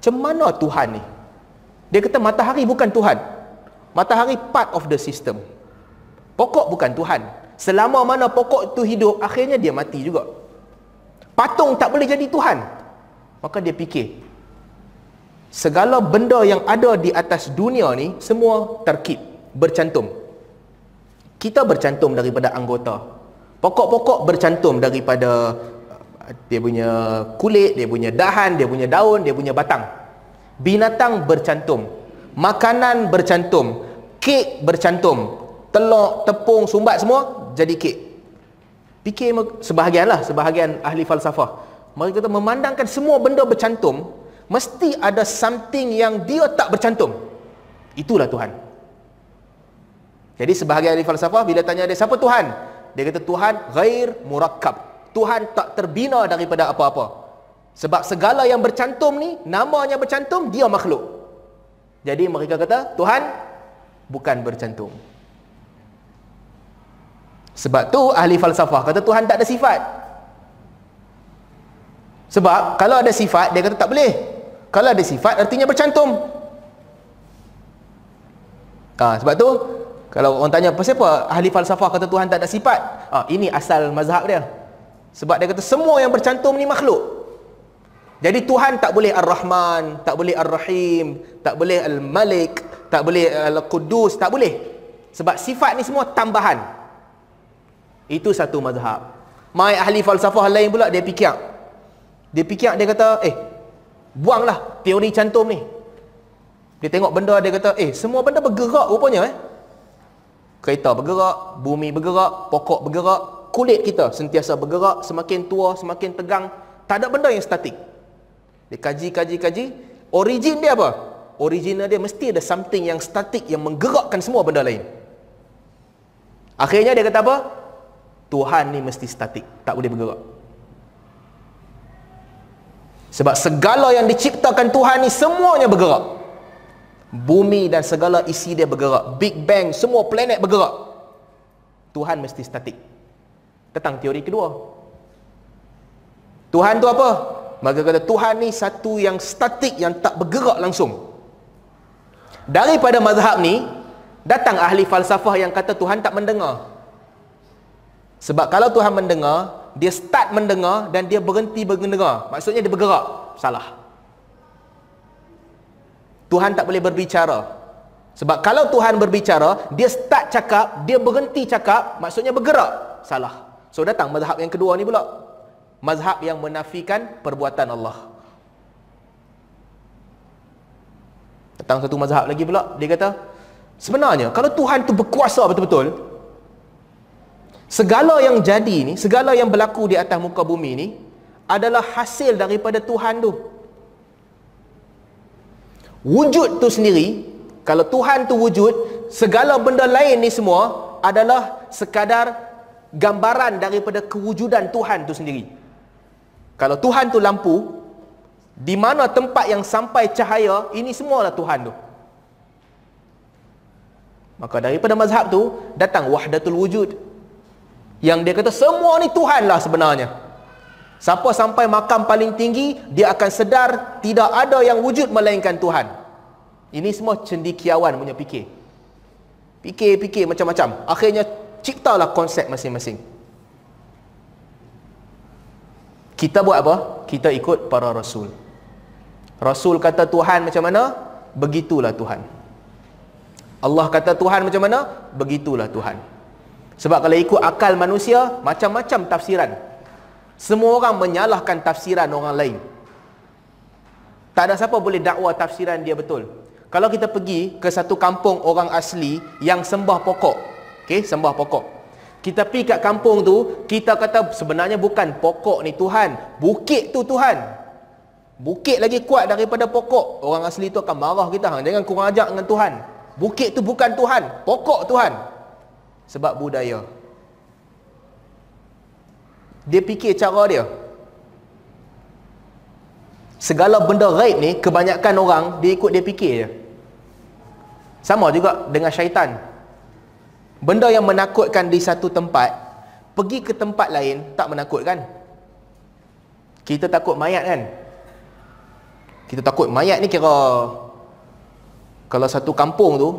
Macam mana Tuhan ni? Dia kata matahari bukan Tuhan. Matahari part of the system. Pokok bukan Tuhan. Selama mana pokok itu hidup, akhirnya dia mati juga. Patung tak boleh jadi Tuhan. Maka dia fikir. Segala benda yang ada di atas dunia ni, semua terkip, bercantum. Kita bercantum daripada anggota Pokok-pokok bercantum daripada uh, dia punya kulit, dia punya dahan, dia punya daun, dia punya batang. Binatang bercantum. Makanan bercantum. Kek bercantum. Telur, tepung, sumbat semua jadi kek. Fikir sebahagian lah, sebahagian ahli falsafah. Mereka kata memandangkan semua benda bercantum, mesti ada something yang dia tak bercantum. Itulah Tuhan. Jadi sebahagian ahli falsafah bila tanya dia siapa Tuhan? Dia kata Tuhan ghair murakkab. Tuhan tak terbina daripada apa-apa. Sebab segala yang bercantum ni, namanya bercantum, dia makhluk. Jadi mereka kata, Tuhan bukan bercantum. Sebab tu ahli falsafah kata Tuhan tak ada sifat. Sebab kalau ada sifat, dia kata tak boleh. Kalau ada sifat, artinya bercantum. Ha, sebab tu, kalau orang tanya siapa ahli falsafah kata Tuhan tak ada sifat? Ah, ini asal mazhab dia. Sebab dia kata semua yang bercantum ni makhluk. Jadi Tuhan tak boleh Ar-Rahman, tak boleh Ar-Rahim, tak boleh Al-Malik, tak boleh Al-Quddus, tak boleh. Sebab sifat ni semua tambahan. Itu satu mazhab. Mai ahli falsafah lain pula dia fikir. Dia fikir dia kata, "Eh, buanglah teori cantum ni." Dia tengok benda dia kata, "Eh, semua benda bergerak rupanya eh." kereta bergerak, bumi bergerak, pokok bergerak, kulit kita sentiasa bergerak, semakin tua, semakin tegang. Tak ada benda yang statik. Dia kaji, kaji, kaji. Origin dia apa? Original dia mesti ada something yang statik yang menggerakkan semua benda lain. Akhirnya dia kata apa? Tuhan ni mesti statik, tak boleh bergerak. Sebab segala yang diciptakan Tuhan ni semuanya bergerak. Bumi dan segala isi dia bergerak. Big Bang, semua planet bergerak. Tuhan mesti statik. Tentang teori kedua. Tuhan tu apa? Maka kata Tuhan ni satu yang statik yang tak bergerak langsung. Daripada mazhab ni, datang ahli falsafah yang kata Tuhan tak mendengar. Sebab kalau Tuhan mendengar, dia start mendengar dan dia berhenti mendengar. Maksudnya dia bergerak. Salah. Tuhan tak boleh berbicara. Sebab kalau Tuhan berbicara, dia start cakap, dia berhenti cakap, maksudnya bergerak. Salah. So datang mazhab yang kedua ni pula. Mazhab yang menafikan perbuatan Allah. Datang satu mazhab lagi pula, dia kata, sebenarnya kalau Tuhan tu berkuasa betul-betul, segala yang jadi ni, segala yang berlaku di atas muka bumi ni, adalah hasil daripada Tuhan tu. Wujud tu sendiri kalau Tuhan tu wujud segala benda lain ni semua adalah sekadar gambaran daripada kewujudan Tuhan tu sendiri. Kalau Tuhan tu lampu di mana tempat yang sampai cahaya ini semualah Tuhan tu. Maka daripada mazhab tu datang wahdatul wujud yang dia kata semua ni Tuhan lah sebenarnya Siapa sampai makam paling tinggi, dia akan sedar tidak ada yang wujud melainkan Tuhan. Ini semua cendikiawan punya fikir. Fikir-fikir macam-macam. Akhirnya ciptalah konsep masing-masing. Kita buat apa? Kita ikut para rasul. Rasul kata Tuhan macam mana? Begitulah Tuhan. Allah kata Tuhan macam mana? Begitulah Tuhan. Sebab kalau ikut akal manusia, macam-macam tafsiran. Semua orang menyalahkan tafsiran orang lain. Tak ada siapa boleh dakwa tafsiran dia betul. Kalau kita pergi ke satu kampung orang asli yang sembah pokok. Okey, sembah pokok. Kita pergi kat kampung tu, kita kata sebenarnya bukan pokok ni Tuhan, bukit tu Tuhan. Bukit lagi kuat daripada pokok. Orang asli tu akan marah kita, hang jangan kurang ajar dengan Tuhan. Bukit tu bukan Tuhan, pokok Tuhan. Sebab budaya. Dia fikir cara dia. segala benda gaib ni kebanyakan orang dia ikut dia fikir je sama juga dengan syaitan benda yang menakutkan di satu tempat pergi ke tempat lain tak menakutkan kita takut mayat kan kita takut mayat ni kira kalau satu kampung tu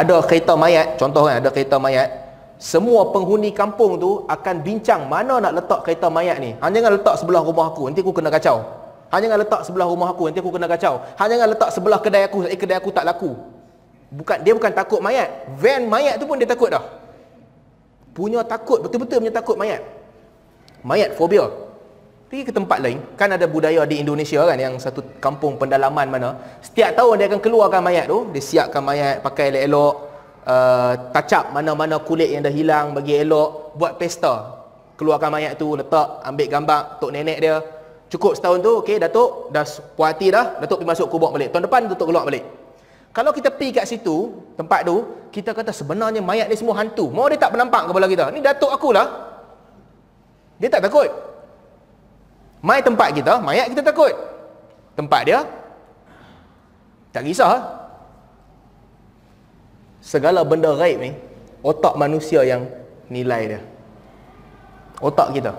ada kereta mayat contoh kan ada kereta mayat semua penghuni kampung tu akan bincang mana nak letak kereta mayat ni. Hanya jangan letak sebelah rumah aku, nanti aku kena kacau. Hanya jangan letak sebelah rumah aku, nanti aku kena kacau. Hanya jangan letak sebelah kedai aku, eh kedai aku tak laku. Bukan dia bukan takut mayat. Van mayat tu pun dia takut dah. Punya takut, betul-betul punya takut mayat. Mayat fobia. Pergi ke tempat lain, kan ada budaya di Indonesia kan yang satu kampung pendalaman mana, setiap tahun dia akan keluarkan mayat tu, dia siapkan mayat pakai elok-elok, uh, tacap mana-mana kulit yang dah hilang bagi elok buat pesta. Keluarkan mayat tu letak ambil gambar tok nenek dia. Cukup setahun tu okey datuk dah puas hati dah. Datuk pergi masuk kubur balik. Tahun depan datuk keluar balik. Kalau kita pergi kat situ tempat tu kita kata sebenarnya mayat ni semua hantu. Mau dia tak bernampak kepala kita? Ni datuk akulah. Dia tak takut mai tempat kita mayat kita takut. Tempat dia tak kisah. Segala benda gaib ni otak manusia yang nilai dia. Otak kita.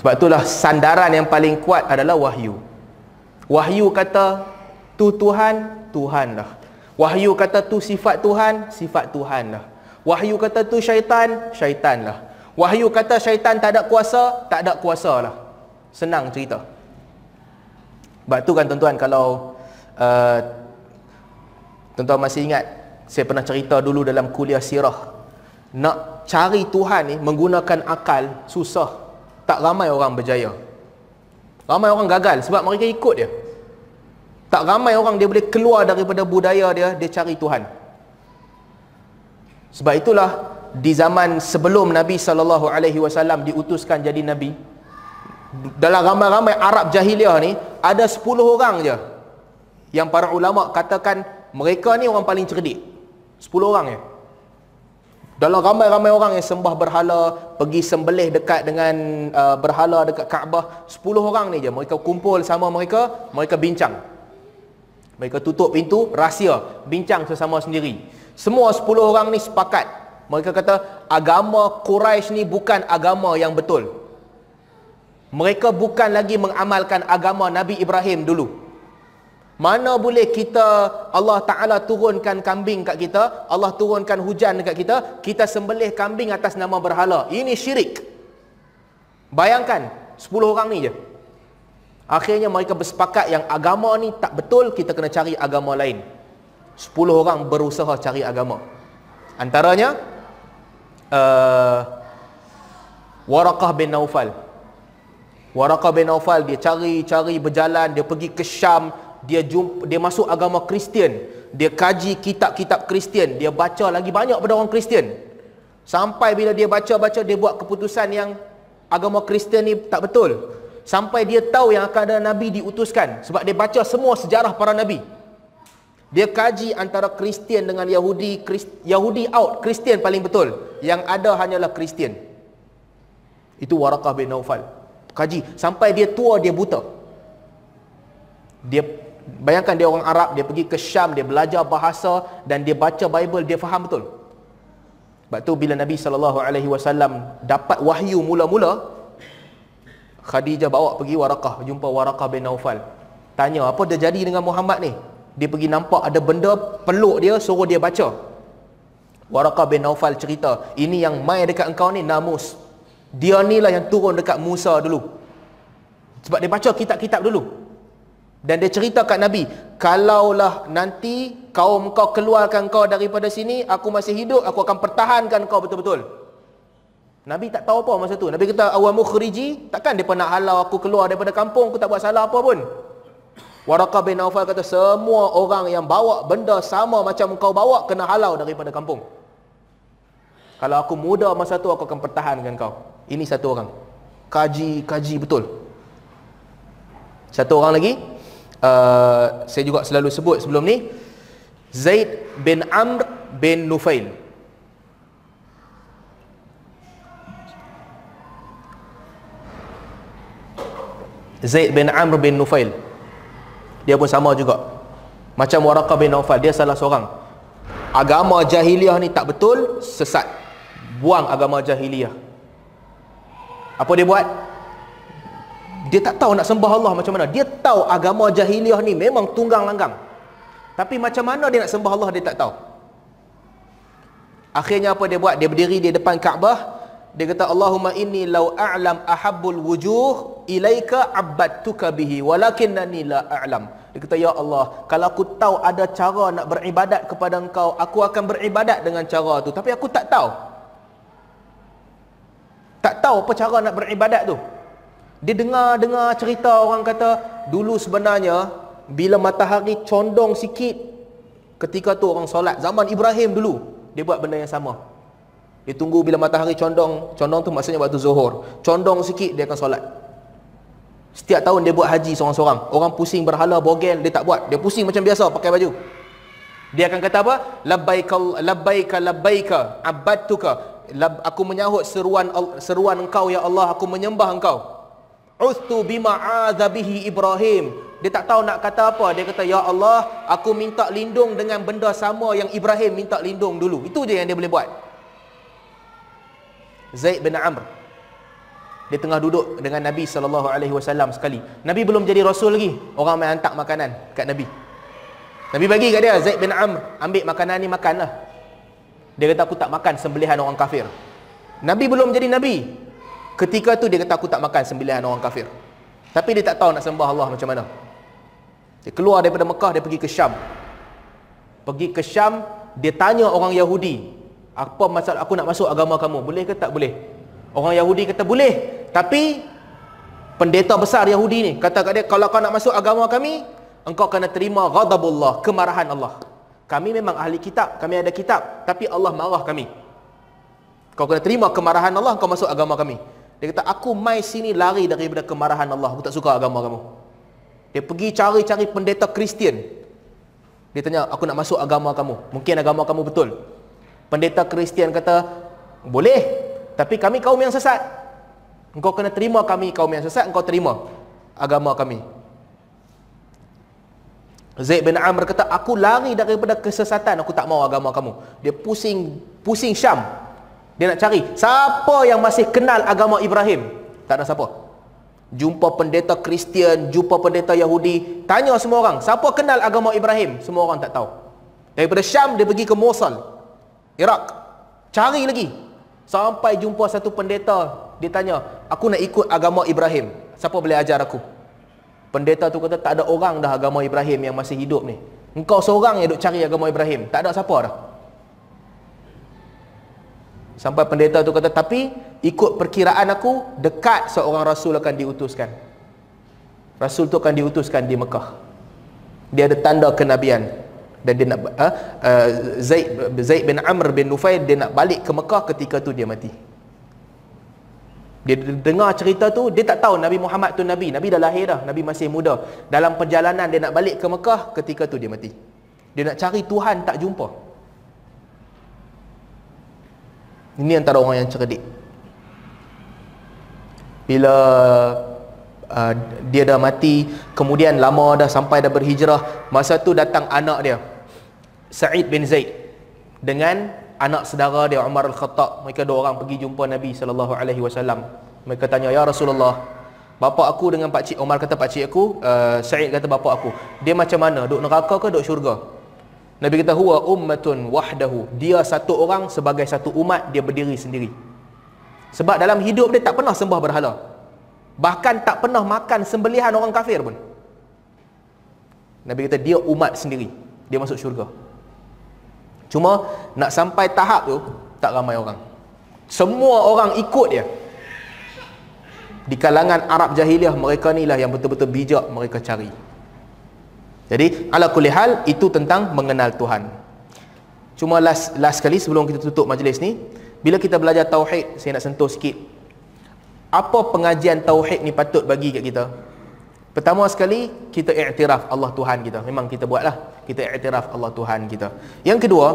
Sebab itulah sandaran yang paling kuat adalah wahyu. Wahyu kata tu Tuhan Tuhan lah. Wahyu kata tu sifat Tuhan sifat Tuhan lah. Wahyu kata tu syaitan syaitan lah wahyu kata syaitan tak ada kuasa tak ada kuasa lah senang cerita sebab tu kan tuan-tuan kalau uh, Tuan-tuan masih ingat saya pernah cerita dulu dalam kuliah sirah. Nak cari Tuhan ni menggunakan akal susah. Tak ramai orang berjaya. Ramai orang gagal sebab mereka ikut dia. Tak ramai orang dia boleh keluar daripada budaya dia dia cari Tuhan. Sebab itulah di zaman sebelum Nabi sallallahu alaihi wasallam diutuskan jadi nabi. Dalam ramai-ramai Arab jahiliah ni ada 10 orang je yang para ulama katakan mereka ni orang paling cerdik. 10 orang ya dalam ramai-ramai orang yang sembah berhala pergi sembelih dekat dengan uh, berhala dekat Kaabah 10 orang ni je mereka kumpul sama mereka mereka bincang. Mereka tutup pintu rahsia bincang sesama sendiri. Semua 10 orang ni sepakat mereka kata agama Quraisy ni bukan agama yang betul. Mereka bukan lagi mengamalkan agama Nabi Ibrahim dulu. Mana boleh kita Allah Ta'ala turunkan kambing kat kita Allah turunkan hujan dekat kita Kita sembelih kambing atas nama berhala. Ini syirik. Bayangkan 10 orang ni je. Akhirnya mereka bersepakat yang agama ni tak betul Kita kena cari agama lain. 10 orang berusaha cari agama. Antaranya uh, Warakah bin Naufal. Warakah bin Naufal dia cari-cari berjalan Dia pergi ke Syam dia jumpa, dia masuk agama Kristian. Dia kaji kitab-kitab Kristian. Dia baca lagi banyak pada orang Kristian. Sampai bila dia baca-baca dia buat keputusan yang agama Kristian ni tak betul. Sampai dia tahu yang akan ada nabi diutuskan. Sebab dia baca semua sejarah para nabi dia kaji antara Kristian dengan Yahudi Yahudi out Kristian paling betul yang ada hanyalah Kristian itu Warakah bin Naufal kaji sampai dia tua dia buta dia Bayangkan dia orang Arab, dia pergi ke Syam, dia belajar bahasa dan dia baca Bible, dia faham betul. Sebab tu bila Nabi SAW dapat wahyu mula-mula, Khadijah bawa pergi Warakah, jumpa Warakah bin Naufal. Tanya, apa dia jadi dengan Muhammad ni? Dia pergi nampak ada benda peluk dia, suruh dia baca. Warakah bin Naufal cerita, ini yang main dekat engkau ni, Namus. Dia ni lah yang turun dekat Musa dulu. Sebab dia baca kitab-kitab dulu. Dan dia cerita kat Nabi, kalaulah nanti kaum kau keluarkan kau daripada sini, aku masih hidup, aku akan pertahankan kau betul-betul. Nabi tak tahu apa masa tu. Nabi kata, awal mukhriji, takkan dia nak halau aku keluar daripada kampung, aku tak buat salah apa pun. Warakah bin Naufal kata, semua orang yang bawa benda sama macam kau bawa, kena halau daripada kampung. Kalau aku muda masa tu, aku akan pertahankan kau. Ini satu orang. Kaji, kaji betul. Satu orang lagi, uh, saya juga selalu sebut sebelum ni Zaid bin Amr bin Nufail Zaid bin Amr bin Nufail dia pun sama juga. Macam Waraqah bin Naufal dia salah seorang. Agama jahiliah ni tak betul sesat. Buang agama jahiliah. Apa dia buat? Dia tak tahu nak sembah Allah macam mana. Dia tahu agama jahiliah ni memang tunggang langgang. Tapi macam mana dia nak sembah Allah dia tak tahu. Akhirnya apa dia buat? Dia berdiri di depan Kaabah dia kata Allahumma inni law a'lam ahabbul wujuh ilaika abattuka bihi walakinnani la a'lam. Dia kata ya Allah, kalau aku tahu ada cara nak beribadat kepada engkau, aku akan beribadat dengan cara tu, tapi aku tak tahu. Tak tahu apa cara nak beribadat tu. Dia dengar-dengar cerita orang kata dulu sebenarnya bila matahari condong sikit ketika tu orang solat zaman Ibrahim dulu dia buat benda yang sama dia tunggu bila matahari condong. Condong tu maksudnya waktu zuhur. Condong sikit dia akan solat. Setiap tahun dia buat haji seorang-seorang. Orang pusing berhala bogel dia tak buat. Dia pusing macam biasa pakai baju. Dia akan kata apa? Labbaika labbaika labbaika abadtuka Lab, Aku menyahut seruan seruan engkau ya Allah Aku menyembah engkau. Ustu bima azabihi Ibrahim. Dia tak tahu nak kata apa. Dia kata ya Allah Aku minta lindung dengan benda sama yang Ibrahim minta lindung dulu. Itu je yang dia boleh buat Zaid bin Amr dia tengah duduk dengan Nabi sallallahu alaihi wasallam sekali. Nabi belum jadi rasul lagi. Orang main hantar makanan kat Nabi. Nabi bagi kat dia Zaid bin Amr, ambil makanan ni makanlah. Dia kata aku tak makan sembelihan orang kafir. Nabi belum jadi nabi. Ketika tu dia kata aku tak makan sembelihan orang kafir. Tapi dia tak tahu nak sembah Allah macam mana. Dia keluar daripada Mekah dia pergi ke Syam. Pergi ke Syam, dia tanya orang Yahudi, apa masalah aku nak masuk agama kamu? Boleh ke tak boleh? Orang Yahudi kata boleh. Tapi pendeta besar Yahudi ni kata kat dia kalau kau nak masuk agama kami engkau kena terima ghadabullah kemarahan Allah. Kami memang ahli kitab kami ada kitab tapi Allah marah kami. Kau kena terima kemarahan Allah kau masuk agama kami. Dia kata aku mai sini lari daripada kemarahan Allah. Aku tak suka agama kamu. Dia pergi cari-cari pendeta Kristian. Dia tanya aku nak masuk agama kamu? Mungkin agama kamu betul pendeta Kristian kata boleh tapi kami kaum yang sesat. Engkau kena terima kami kaum yang sesat engkau terima agama kami. Zaid bin Amr kata aku lari daripada kesesatan aku tak mau agama kamu. Dia pusing pusing Syam. Dia nak cari siapa yang masih kenal agama Ibrahim. Tak ada siapa. Jumpa pendeta Kristian jumpa pendeta Yahudi tanya semua orang siapa kenal agama Ibrahim? Semua orang tak tahu. Daripada Syam dia pergi ke Mosul Iraq. Cari lagi. Sampai jumpa satu pendeta dia tanya aku nak ikut agama Ibrahim. Siapa boleh ajar aku? Pendeta tu kata tak ada orang dah agama Ibrahim yang masih hidup ni. Engkau seorang yang duk cari agama Ibrahim. Tak ada siapa dah. Sampai pendeta tu kata tapi ikut perkiraan aku dekat seorang rasul akan diutuskan. Rasul tu akan diutuskan di Mekah. Dia ada tanda kenabian dan dia nak uh, Zaid Zaid bin Amr bin Nufail dia nak balik ke Mekah ketika tu dia mati. Dia dengar cerita tu dia tak tahu Nabi Muhammad tu Nabi. Nabi dah lahir dah Nabi masih muda. Dalam perjalanan dia nak balik ke Mekah ketika tu dia mati. Dia nak cari Tuhan tak jumpa. Ini antara orang yang cerdik. Bila uh, dia dah mati kemudian lama dah sampai dah berhijrah masa tu datang anak dia Sa'id bin Zaid dengan anak saudara dia Umar Al-Khattab. Mereka dua orang pergi jumpa Nabi sallallahu alaihi wasallam. Mereka tanya ya Rasulullah bapa aku dengan pak cik Umar kata pak cik aku uh, Sa'id kata bapa aku. Dia macam mana? Duk neraka ke duk syurga? Nabi kata huwa ummatun wahdahu. Dia satu orang sebagai satu umat dia berdiri sendiri. Sebab dalam hidup dia tak pernah sembah berhala. Bahkan tak pernah makan sembelihan orang kafir pun. Nabi kata dia umat sendiri. Dia masuk syurga. Cuma nak sampai tahap tu tak ramai orang. Semua orang ikut dia. Di kalangan Arab jahiliah mereka ni lah yang betul-betul bijak mereka cari. Jadi ala kulli hal itu tentang mengenal Tuhan. Cuma last last kali sebelum kita tutup majlis ni, bila kita belajar tauhid, saya nak sentuh sikit apa pengajian tauhid ni patut bagi kat kita pertama sekali kita iktiraf Allah Tuhan kita. Memang kita buatlah. Kita iktiraf Allah Tuhan kita. Yang kedua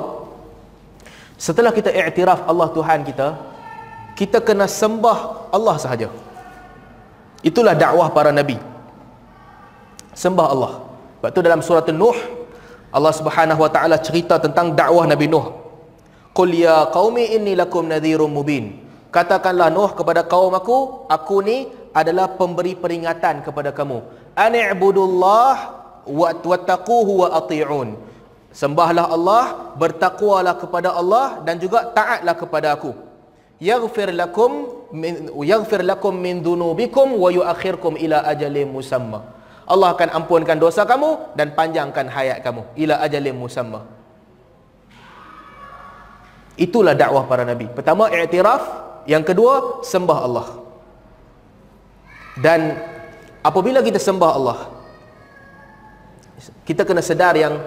setelah kita iktiraf Allah Tuhan kita kita kena sembah Allah sahaja. Itulah dakwah para nabi. Sembah Allah. Sebab tu dalam surah Nuh Allah Subhanahu wa taala cerita tentang dakwah Nabi Nuh. Qul ya qaumi inni lakum nadhirum mubin. Katakanlah Nuh kepada kaum aku aku ni adalah pemberi peringatan kepada kamu ani'budullah wa wattaquhu wa ati'un sembahlah Allah bertakwalah kepada Allah dan juga taatlah kepada aku yaghfir lakum min yaghfir lakum min dhunubikum wa yuakhirkum ila ajalin musamma. Allah akan ampunkan dosa kamu dan panjangkan hayat kamu ila ajalin musamma. Itulah dakwah para nabi. Pertama i'tiraf, yang kedua sembah Allah. Dan apabila kita sembah Allah, kita kena sedar yang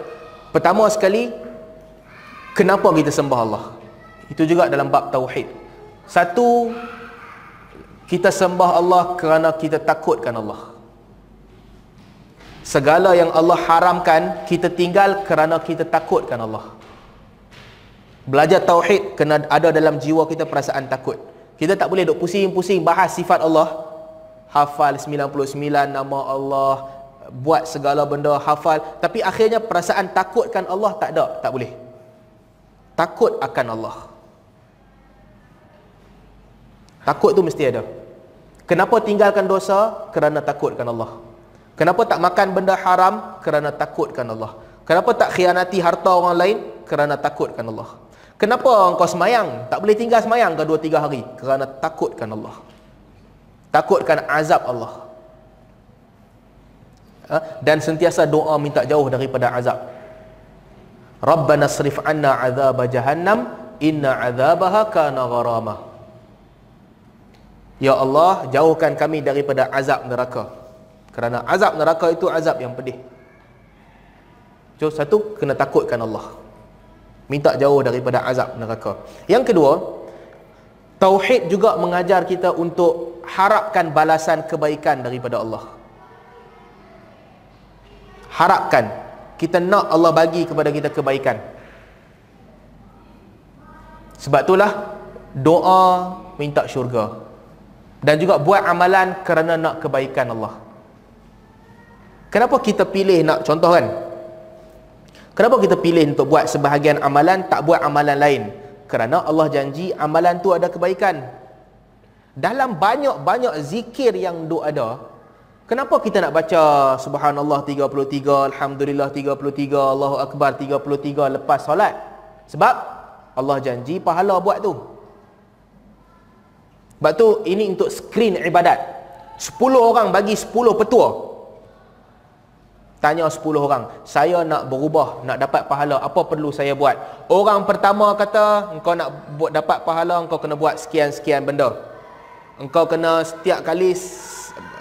pertama sekali kenapa kita sembah Allah. Itu juga dalam bab tauhid. Satu kita sembah Allah kerana kita takutkan Allah. Segala yang Allah haramkan kita tinggal kerana kita takutkan Allah. Belajar tauhid kena ada dalam jiwa kita perasaan takut. Kita tak boleh duk pusing-pusing bahas sifat Allah. Hafal 99 nama Allah, buat segala benda hafal tapi akhirnya perasaan takutkan Allah tak ada, tak boleh. Takut akan Allah. Takut tu mesti ada. Kenapa tinggalkan dosa? Kerana takutkan Allah. Kenapa tak makan benda haram? Kerana takutkan Allah. Kenapa tak khianati harta orang lain? Kerana takutkan Allah. Kenapa engkau semayang? Tak boleh tinggal semayang ke dua tiga hari? Kerana takutkan Allah. Takutkan azab Allah. Ha? Dan sentiasa doa minta jauh daripada azab. Rabbana srif anna azab jahannam inna azabaha kana gharamah. Ya Allah, jauhkan kami daripada azab neraka. Kerana azab neraka itu azab yang pedih. So, satu, kena takutkan Allah. Minta jauh daripada azab neraka. Yang kedua, Tauhid juga mengajar kita untuk harapkan balasan kebaikan daripada Allah. Harapkan. Kita nak Allah bagi kepada kita kebaikan. Sebab itulah doa minta syurga dan juga buat amalan kerana nak kebaikan Allah kenapa kita pilih nak contoh kan kenapa kita pilih untuk buat sebahagian amalan tak buat amalan lain kerana Allah janji amalan tu ada kebaikan dalam banyak-banyak zikir yang duk ada kenapa kita nak baca subhanallah 33 alhamdulillah 33 Allahu akbar 33 lepas solat sebab Allah janji pahala buat tu sebab tu ini untuk screen ibadat. 10 orang bagi 10 petua. Tanya 10 orang, saya nak berubah, nak dapat pahala, apa perlu saya buat? Orang pertama kata, engkau nak buat dapat pahala, engkau kena buat sekian-sekian benda. Engkau kena setiap kali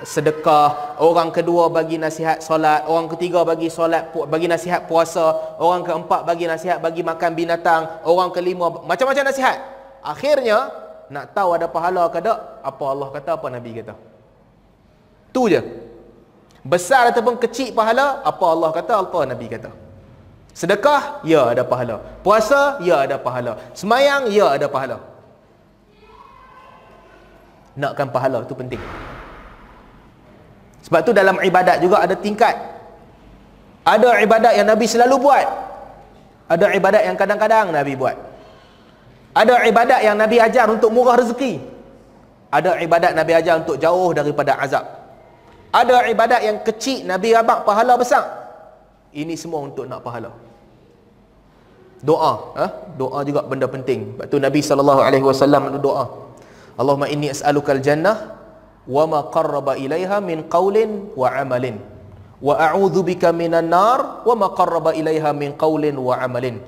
sedekah, orang kedua bagi nasihat solat, orang ketiga bagi solat bagi nasihat puasa, orang keempat bagi nasihat bagi makan binatang, orang kelima macam-macam nasihat. Akhirnya nak tahu ada pahala ke tak apa Allah kata apa Nabi kata? Tu je. Besar ataupun kecil pahala apa Allah kata apa Nabi kata. Sedekah ya ada pahala. Puasa ya ada pahala. Semayang ya ada pahala nakkan pahala tu penting sebab tu dalam ibadat juga ada tingkat ada ibadat yang Nabi selalu buat ada ibadat yang kadang-kadang Nabi buat ada ibadat yang Nabi ajar untuk murah rezeki. Ada ibadat Nabi ajar untuk jauh daripada azab. Ada ibadat yang kecil Nabi abang pahala besar. Ini semua untuk nak pahala. Doa, ha? doa juga benda penting. Sebab tu Nabi wasallam doa. Allahumma inni as'alukal jannah wa ma qarraba ilaiha min qaulin wa amalin. Wa a'udzu bika minan nar wa ma qarraba ilaiha min qaulin wa amalin.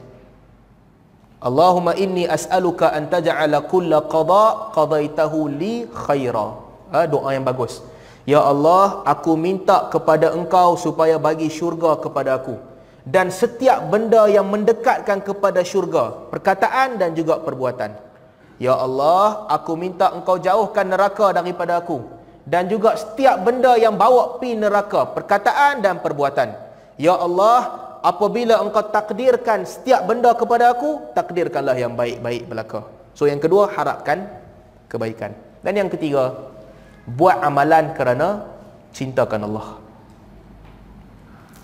Allahumma inni as'aluka an taj'ala kulla qada qadaitahu li khaira. Ha, doa yang bagus. Ya Allah, aku minta kepada engkau supaya bagi syurga kepada aku. Dan setiap benda yang mendekatkan kepada syurga. Perkataan dan juga perbuatan. Ya Allah, aku minta engkau jauhkan neraka daripada aku. Dan juga setiap benda yang bawa pi neraka. Perkataan dan perbuatan. Ya Allah, apabila engkau takdirkan setiap benda kepada aku takdirkanlah yang baik-baik belaka so yang kedua harapkan kebaikan dan yang ketiga buat amalan kerana cintakan Allah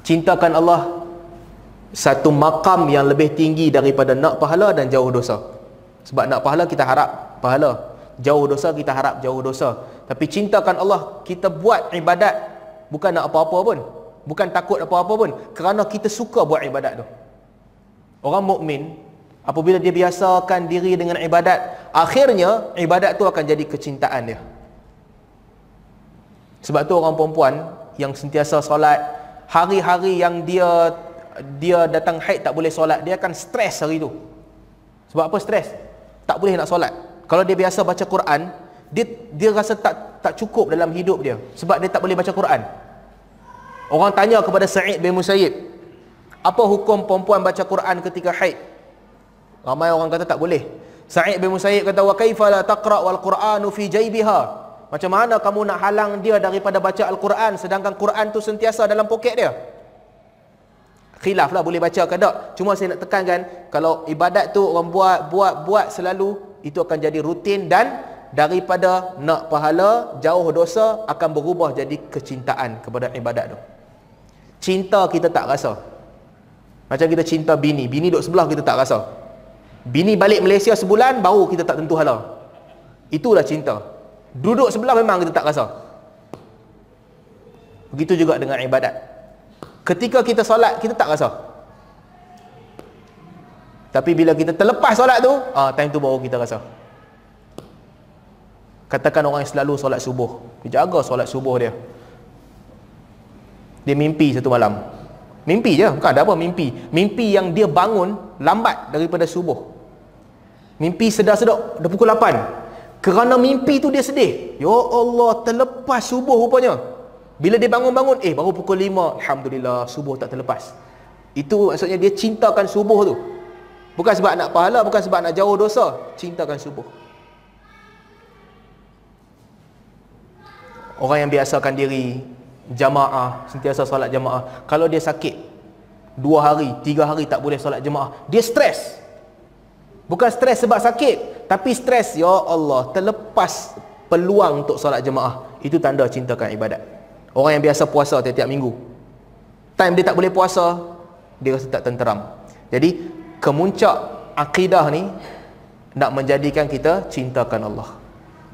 cintakan Allah satu makam yang lebih tinggi daripada nak pahala dan jauh dosa sebab nak pahala kita harap pahala. Jauh dosa kita harap jauh dosa. Tapi cintakan Allah kita buat ibadat. Bukan nak apa-apa pun. Bukan takut apa-apa pun. Kerana kita suka buat ibadat tu. Orang mukmin apabila dia biasakan diri dengan ibadat akhirnya ibadat tu akan jadi kecintaan dia. Sebab tu orang perempuan yang sentiasa solat hari-hari yang dia dia datang haid tak boleh solat dia akan stres hari tu. Sebab apa stres tak boleh nak solat. Kalau dia biasa baca Quran dia dia rasa tak tak cukup dalam hidup dia sebab dia tak boleh baca Quran. Orang tanya kepada Sa'id bin Musayyib apa hukum perempuan baca Quran ketika haid? Ramai orang kata tak boleh. Sa'id bin Musayyib kata wa kaifa la taqra wal Quranu fi jaybiha? Macam mana kamu nak halang dia daripada baca Al-Quran sedangkan Quran tu sentiasa dalam poket dia? Khilaf lah boleh baca ke tak? Cuma saya nak tekankan kalau ibadat tu orang buat buat buat selalu itu akan jadi rutin dan daripada nak pahala jauh dosa akan berubah jadi kecintaan kepada ibadat tu. Cinta kita tak rasa. Macam kita cinta bini, bini duduk sebelah kita tak rasa. Bini balik Malaysia sebulan baru kita tak tentu hala. Itulah cinta. Duduk sebelah memang kita tak rasa. Begitu juga dengan ibadat. Ketika kita solat, kita tak rasa. Tapi bila kita terlepas solat tu, ah time tu baru kita rasa. Katakan orang yang selalu solat subuh. Dia jaga solat subuh dia. Dia mimpi satu malam. Mimpi je, bukan ada apa mimpi. Mimpi yang dia bangun lambat daripada subuh. Mimpi sedar-sedar, dah pukul 8. Kerana mimpi tu dia sedih. Ya Allah, terlepas subuh rupanya. Bila dia bangun-bangun, eh baru pukul 5. Alhamdulillah, subuh tak terlepas. Itu maksudnya dia cintakan subuh tu. Bukan sebab nak pahala, bukan sebab nak jauh dosa. Cintakan subuh. Orang yang biasakan diri jamaah, sentiasa solat jamaah. Kalau dia sakit, dua hari, tiga hari tak boleh solat jamaah. Dia stres. Bukan stres sebab sakit, tapi stres ya Allah terlepas peluang untuk solat jemaah. Itu tanda cintakan ibadat. Orang yang biasa puasa tiap-tiap minggu. Time dia tak boleh puasa, dia rasa tak tenteram. Jadi kemuncak akidah ni nak menjadikan kita cintakan Allah.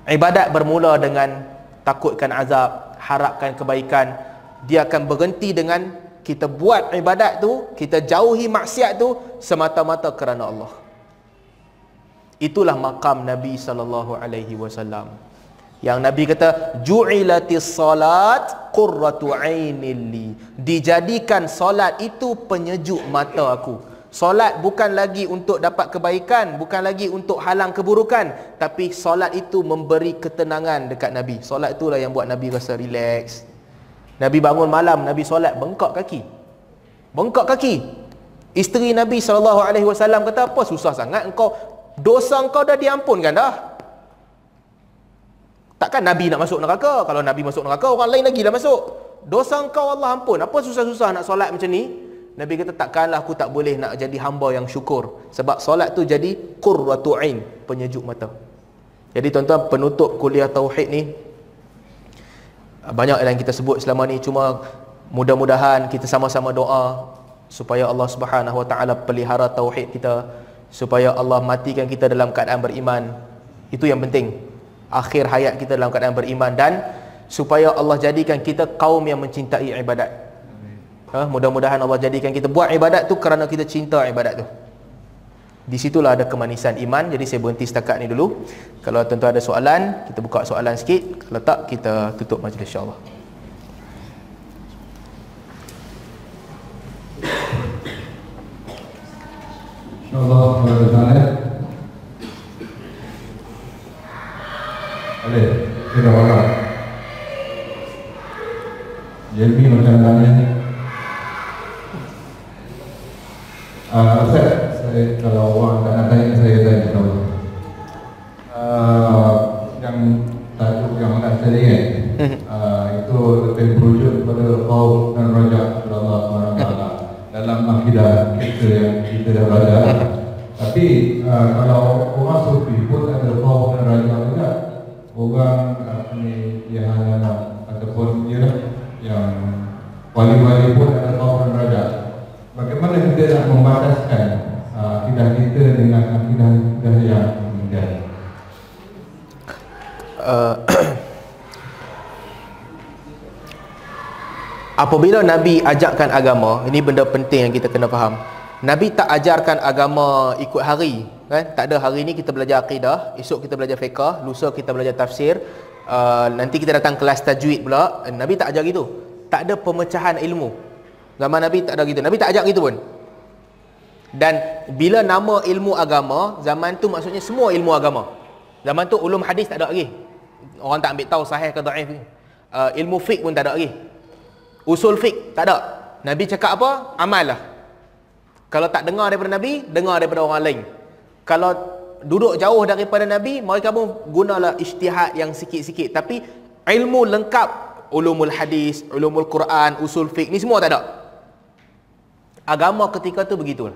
Ibadat bermula dengan takutkan azab, harapkan kebaikan. Dia akan berhenti dengan kita buat ibadat tu, kita jauhi maksiat tu semata-mata kerana Allah. Itulah makam Nabi sallallahu alaihi wasallam. Yang Nabi kata ju'ilatis salat qurratu ainilli. Dijadikan solat itu penyejuk mata aku. Solat bukan lagi untuk dapat kebaikan, bukan lagi untuk halang keburukan, tapi solat itu memberi ketenangan dekat Nabi. Solat itulah yang buat Nabi rasa relax. Nabi bangun malam, Nabi solat bengkak kaki. Bengkak kaki. Isteri Nabi SAW kata, apa susah sangat engkau dosa engkau dah diampunkan dah takkan Nabi nak masuk neraka? Kalau Nabi masuk neraka orang lain lagi dah masuk. Dosa engkau Allah ampun. Apa susah-susah nak solat macam ni? Nabi kata takkanlah aku tak boleh nak jadi hamba yang syukur. Sebab solat tu jadi qurratu ain penyejuk mata. Jadi tuan-tuan penutup kuliah tauhid ni banyak yang kita sebut selama ni. Cuma mudah-mudahan kita sama-sama doa supaya Allah Subhanahu Wa Taala pelihara tauhid kita supaya Allah matikan kita dalam keadaan beriman. Itu yang penting akhir hayat kita dalam keadaan beriman dan supaya Allah jadikan kita kaum yang mencintai ibadat. Ha, mudah-mudahan Allah jadikan kita buat ibadat tu kerana kita cinta ibadat tu. Di situlah ada kemanisan iman. Jadi saya berhenti setakat ni dulu. Kalau tentu ada soalan kita buka soalan sikit. Kalau tak kita tutup majlis insyaAllah. InsyaAllah Boleh, kita orang Jelmi macam mana ni? Uh, Ustaz, saya, kalau orang tak nak tanya saya tanya tahu. Uh, Yang tajuk yang nak saya ingat uh, Itu lebih berujuk kepada Kau dan Raja Allah SWT Dalam akidah kita yang kita dah belajar. Tapi uh, kalau orang sufi pun ada kau dan raja orang ni yang hanya ataupun dia yang wali-wali pun ada kaum dan Bagaimana kita nak membataskan uh, akidah kita dengan akidah kita yang tidak? Uh, apabila Nabi ajarkan agama, ini benda penting yang kita kena faham. Nabi tak ajarkan agama ikut hari, kan? Tak ada hari ni kita belajar akidah esok kita belajar fiqah lusa kita belajar tafsir. Uh, nanti kita datang kelas tajwid pula. Nabi tak ajar gitu. Tak ada pemecahan ilmu. Zaman Nabi tak ada gitu. Nabi tak ajar gitu pun. Dan bila nama ilmu agama zaman tu maksudnya semua ilmu agama. Zaman tu ulum hadis tak ada lagi. Orang tak ambil tahu sahih ke dhaif uh, ilmu fiqh pun tak ada lagi. Usul fiqh tak ada. Nabi cakap apa? Amal lah kalau tak dengar daripada Nabi, dengar daripada orang lain. Kalau duduk jauh daripada Nabi, mereka pun gunalah ijtihad yang sikit-sikit. Tapi ilmu lengkap, ulumul hadis, ulumul Quran, usul fiqh, ni semua tak ada. Agama ketika tu begitu.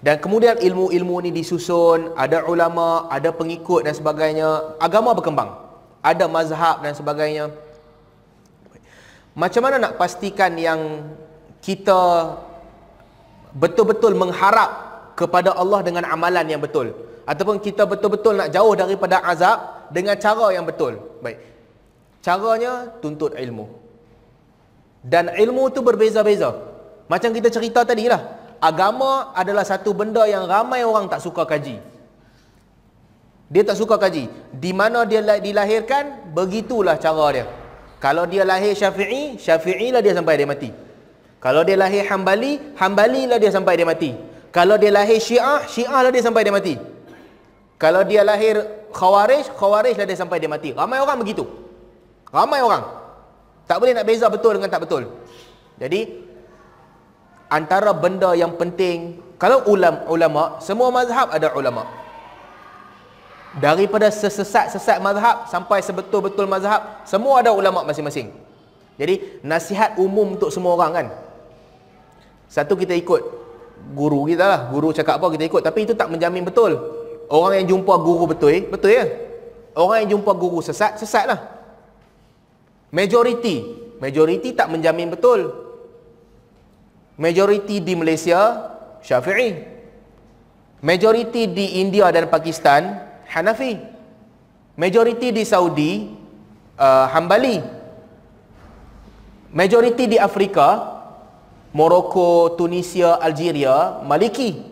Dan kemudian ilmu-ilmu ni disusun, ada ulama, ada pengikut dan sebagainya. Agama berkembang. Ada mazhab dan sebagainya. Macam mana nak pastikan yang kita betul-betul mengharap kepada Allah dengan amalan yang betul. Ataupun kita betul-betul nak jauh daripada azab dengan cara yang betul. Baik. Caranya tuntut ilmu. Dan ilmu tu berbeza-beza. Macam kita cerita tadi lah agama adalah satu benda yang ramai orang tak suka kaji. Dia tak suka kaji. Di mana dia dilahirkan begitulah cara dia. Kalau dia lahir syafi'i syafi'i lah dia sampai dia mati. Kalau dia lahir Hambali, Hambali lah dia sampai dia mati. Kalau dia lahir Syiah, Syiah lah dia sampai dia mati. Kalau dia lahir Khawarij, Khawarij lah dia sampai dia mati. Ramai orang begitu. Ramai orang. Tak boleh nak beza betul dengan tak betul. Jadi, antara benda yang penting, kalau ulama, ulama semua mazhab ada ulama. Daripada sesesat-sesat mazhab sampai sebetul-betul mazhab, semua ada ulama masing-masing. Jadi, nasihat umum untuk semua orang kan. Satu kita ikut guru kita lah. Guru cakap apa kita ikut. Tapi itu tak menjamin betul. Orang yang jumpa guru betul, betul ya? Orang yang jumpa guru sesat, sesat lah. Majority. Majority tak menjamin betul. Majority di Malaysia, Syafi'i. Majority di India dan Pakistan, Hanafi. Majority di Saudi, uh, Hambali. Majority di Afrika, Morocco, Tunisia, Algeria, Maliki.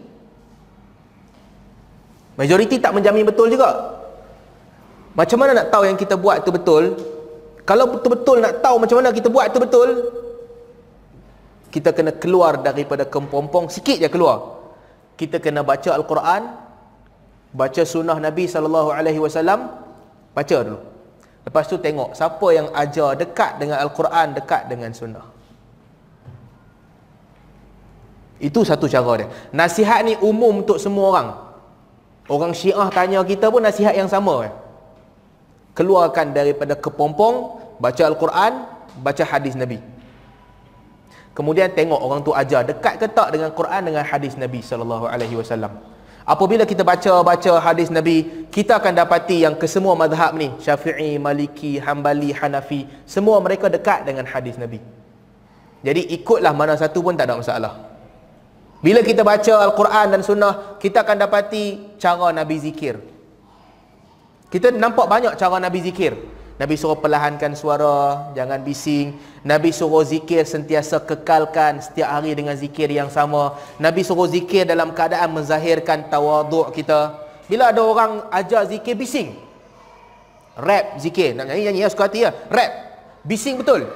Majoriti tak menjamin betul juga. Macam mana nak tahu yang kita buat itu betul? Kalau betul-betul nak tahu macam mana kita buat itu betul, kita kena keluar daripada kempompong sikit je keluar. Kita kena baca Al-Quran, baca sunnah Nabi sallallahu alaihi wasallam, baca dulu. Lepas tu tengok siapa yang ajar dekat dengan Al-Quran, dekat dengan sunnah. Itu satu cara dia. Nasihat ni umum untuk semua orang. Orang Syiah tanya kita pun nasihat yang sama. Keluarkan daripada kepompong, baca Al-Quran, baca hadis Nabi. Kemudian tengok orang tu ajar dekat ke tak dengan Quran dengan hadis Nabi sallallahu alaihi wasallam. Apabila kita baca-baca hadis Nabi, kita akan dapati yang kesemua mazhab ni, Syafi'i, Maliki, Hambali, Hanafi, semua mereka dekat dengan hadis Nabi. Jadi ikutlah mana satu pun tak ada masalah. Bila kita baca Al-Quran dan Sunnah, kita akan dapati cara Nabi zikir. Kita nampak banyak cara Nabi zikir. Nabi suruh perlahankan suara, jangan bising. Nabi suruh zikir sentiasa kekalkan setiap hari dengan zikir yang sama. Nabi suruh zikir dalam keadaan menzahirkan tawaduk kita. Bila ada orang ajar zikir bising. Rap zikir. Nak nyanyi-nyanyi ya, suka hati ya. Rap. Bising betul.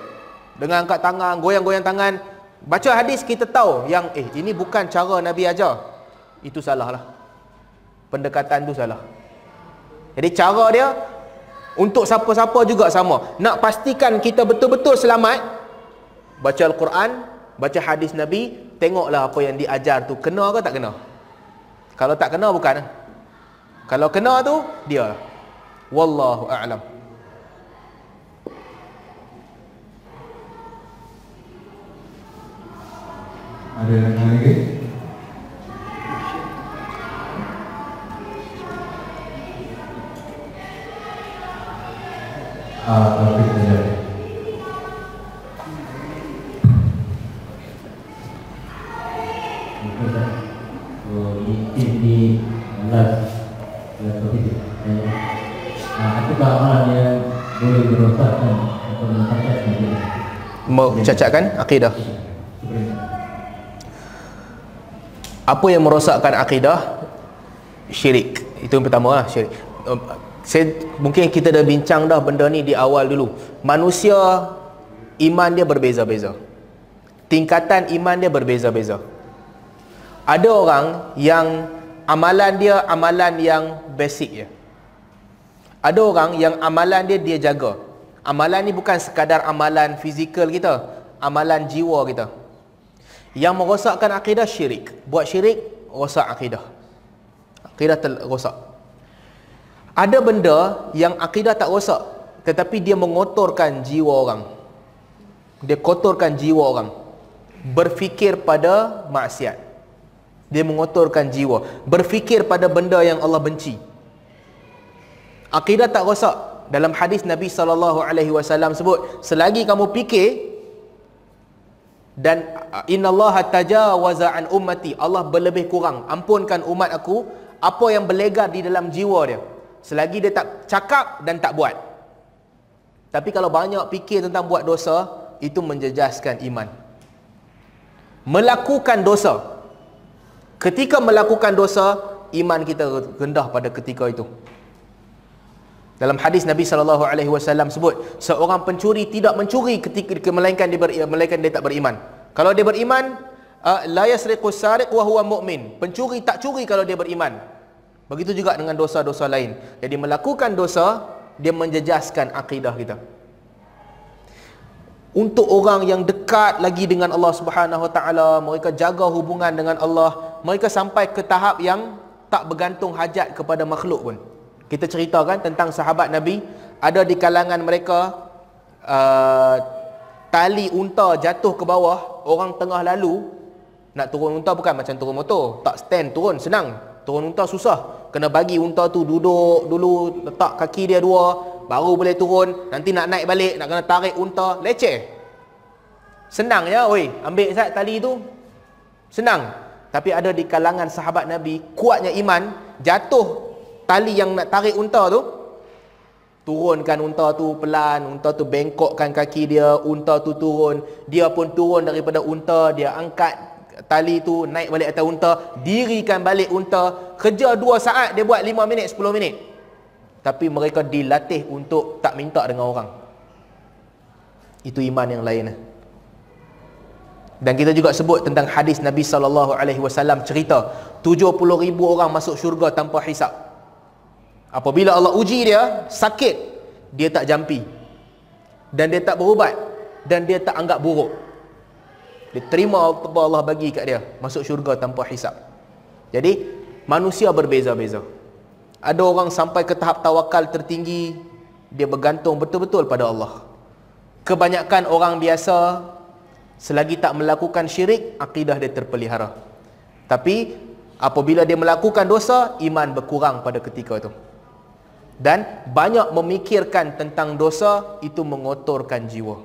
Dengan angkat tangan, goyang-goyang tangan. Baca hadis kita tahu yang eh ini bukan cara Nabi ajar. Itu salah lah. Pendekatan tu salah. Jadi cara dia untuk siapa-siapa juga sama. Nak pastikan kita betul-betul selamat, baca Al-Quran, baca hadis Nabi, tengoklah apa yang diajar tu kena ke tak kena. Kalau tak kena bukan. Kalau kena tu dia. Wallahu a'lam. Ada yang lagi? Ah, tapi saja. Mungkin di alas alas topik uh, adakah amalan yang boleh merosakkan atau merosakkan akidah? Mencacatkan akidah. Apa yang merosakkan akidah? Syirik. Itu yang pertama lah, syirik. Um, saya, mungkin kita dah bincang dah benda ni di awal dulu. Manusia iman dia berbeza-beza. Tingkatan iman dia berbeza-beza. Ada orang yang amalan dia amalan yang basic je. Ada orang yang amalan dia dia jaga. Amalan ni bukan sekadar amalan fizikal kita, amalan jiwa kita. Yang merosakkan akidah syirik. Buat syirik rosak akidah. Akidah terrosak. Ada benda yang akidah tak rosak tetapi dia mengotorkan jiwa orang. Dia kotorkan jiwa orang. Berfikir pada maksiat. Dia mengotorkan jiwa. Berfikir pada benda yang Allah benci. Akidah tak rosak. Dalam hadis Nabi saw sebut, selagi kamu fikir dan innallaha tajawaza an ummati, Allah berlebih kurang, ampunkan umat aku apa yang berlegar di dalam jiwa dia. Selagi dia tak cakap dan tak buat. Tapi kalau banyak fikir tentang buat dosa, itu menjejaskan iman. Melakukan dosa, Ketika melakukan dosa, iman kita rendah pada ketika itu. Dalam hadis Nabi sallallahu alaihi wasallam sebut, seorang pencuri tidak mencuri ketika melainkan dia ber, melainkan dia tak beriman. Kalau dia beriman, la yasriqu sariq wa huwa mu'min. Pencuri tak curi kalau dia beriman. Begitu juga dengan dosa-dosa lain. Jadi melakukan dosa dia menjejaskan akidah kita untuk orang yang dekat lagi dengan Allah Subhanahu Wa Taala mereka jaga hubungan dengan Allah mereka sampai ke tahap yang tak bergantung hajat kepada makhluk pun kita ceritakan tentang sahabat Nabi. Ada di kalangan mereka uh, tali unta jatuh ke bawah orang tengah lalu. Nak turun unta bukan macam turun motor. Tak stand turun senang. Turun unta susah. Kena bagi unta tu duduk dulu letak kaki dia dua baru boleh turun. Nanti nak naik balik nak kena tarik unta leceh. Senang ya oi ambil Zat tali tu. Senang. Tapi ada di kalangan sahabat Nabi kuatnya iman jatuh tali yang nak tarik unta tu turunkan unta tu pelan unta tu bengkokkan kaki dia unta tu turun. Dia pun turun daripada unta dia angkat tali tu naik balik atas unta dirikan balik unta. Kerja 2 saat dia buat 5 minit 10 minit. Tapi mereka dilatih untuk tak minta dengan orang. Itu iman yang lain. Dan kita juga sebut tentang hadis Nabi sallallahu alaihi wasallam cerita 70 ribu orang masuk syurga tanpa hisap apabila Allah uji dia sakit dia tak jampi. Dan dia tak berubat. Dan dia tak anggap buruk. Dia terima apa Allah bagi kat dia. Masuk syurga tanpa hisap. Jadi manusia berbeza-beza. Ada orang sampai ke tahap tawakal tertinggi dia bergantung betul-betul pada Allah. Kebanyakan orang biasa selagi tak melakukan syirik akidah dia terpelihara. Tapi apabila dia melakukan dosa iman berkurang pada ketika itu dan banyak memikirkan tentang dosa itu mengotorkan jiwa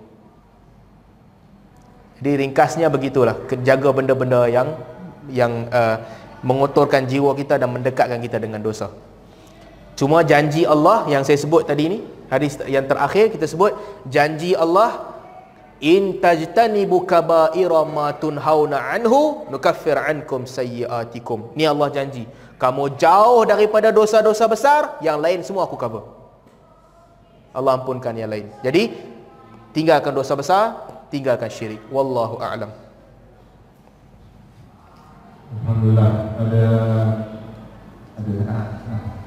jadi ringkasnya begitulah jaga benda-benda yang yang uh, mengotorkan jiwa kita dan mendekatkan kita dengan dosa Cuma janji Allah yang saya sebut tadi ni, hadis yang terakhir kita sebut janji Allah in tajtanibu kaba'ira ma tunhauna anhu nukaffir ankum sayyiatikum. Ni Allah janji. Kamu jauh daripada dosa-dosa besar, yang lain semua aku cover. Allah ampunkan yang lain. Jadi tinggalkan dosa besar, tinggalkan syirik. Wallahu a'lam. Alhamdulillah ada ada ah, ah.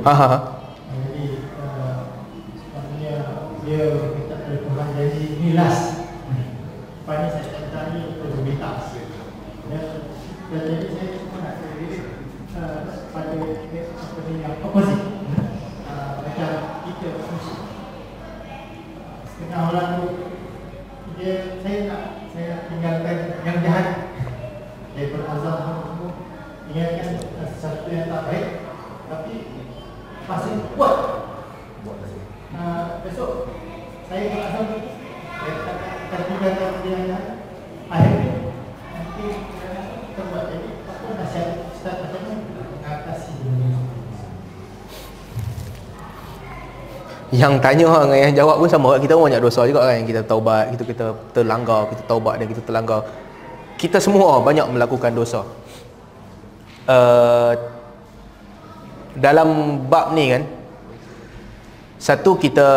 Ha ha. Jadi uh, maksudnya dia minta Tuhan jadi ini last. saya merasa terpidana terpidana akhirnya nanti terbuat jadi apa nasihat Ustaz bagaimana mengatasi yang tanya orang yang jawab pun sama. Kita pun banyak dosa juga kan. Kita taubat kita kita terlanggar kita taubat dan kita terlanggar. Kita semua banyak melakukan dosa. Uh, dalam bab ni kan satu kita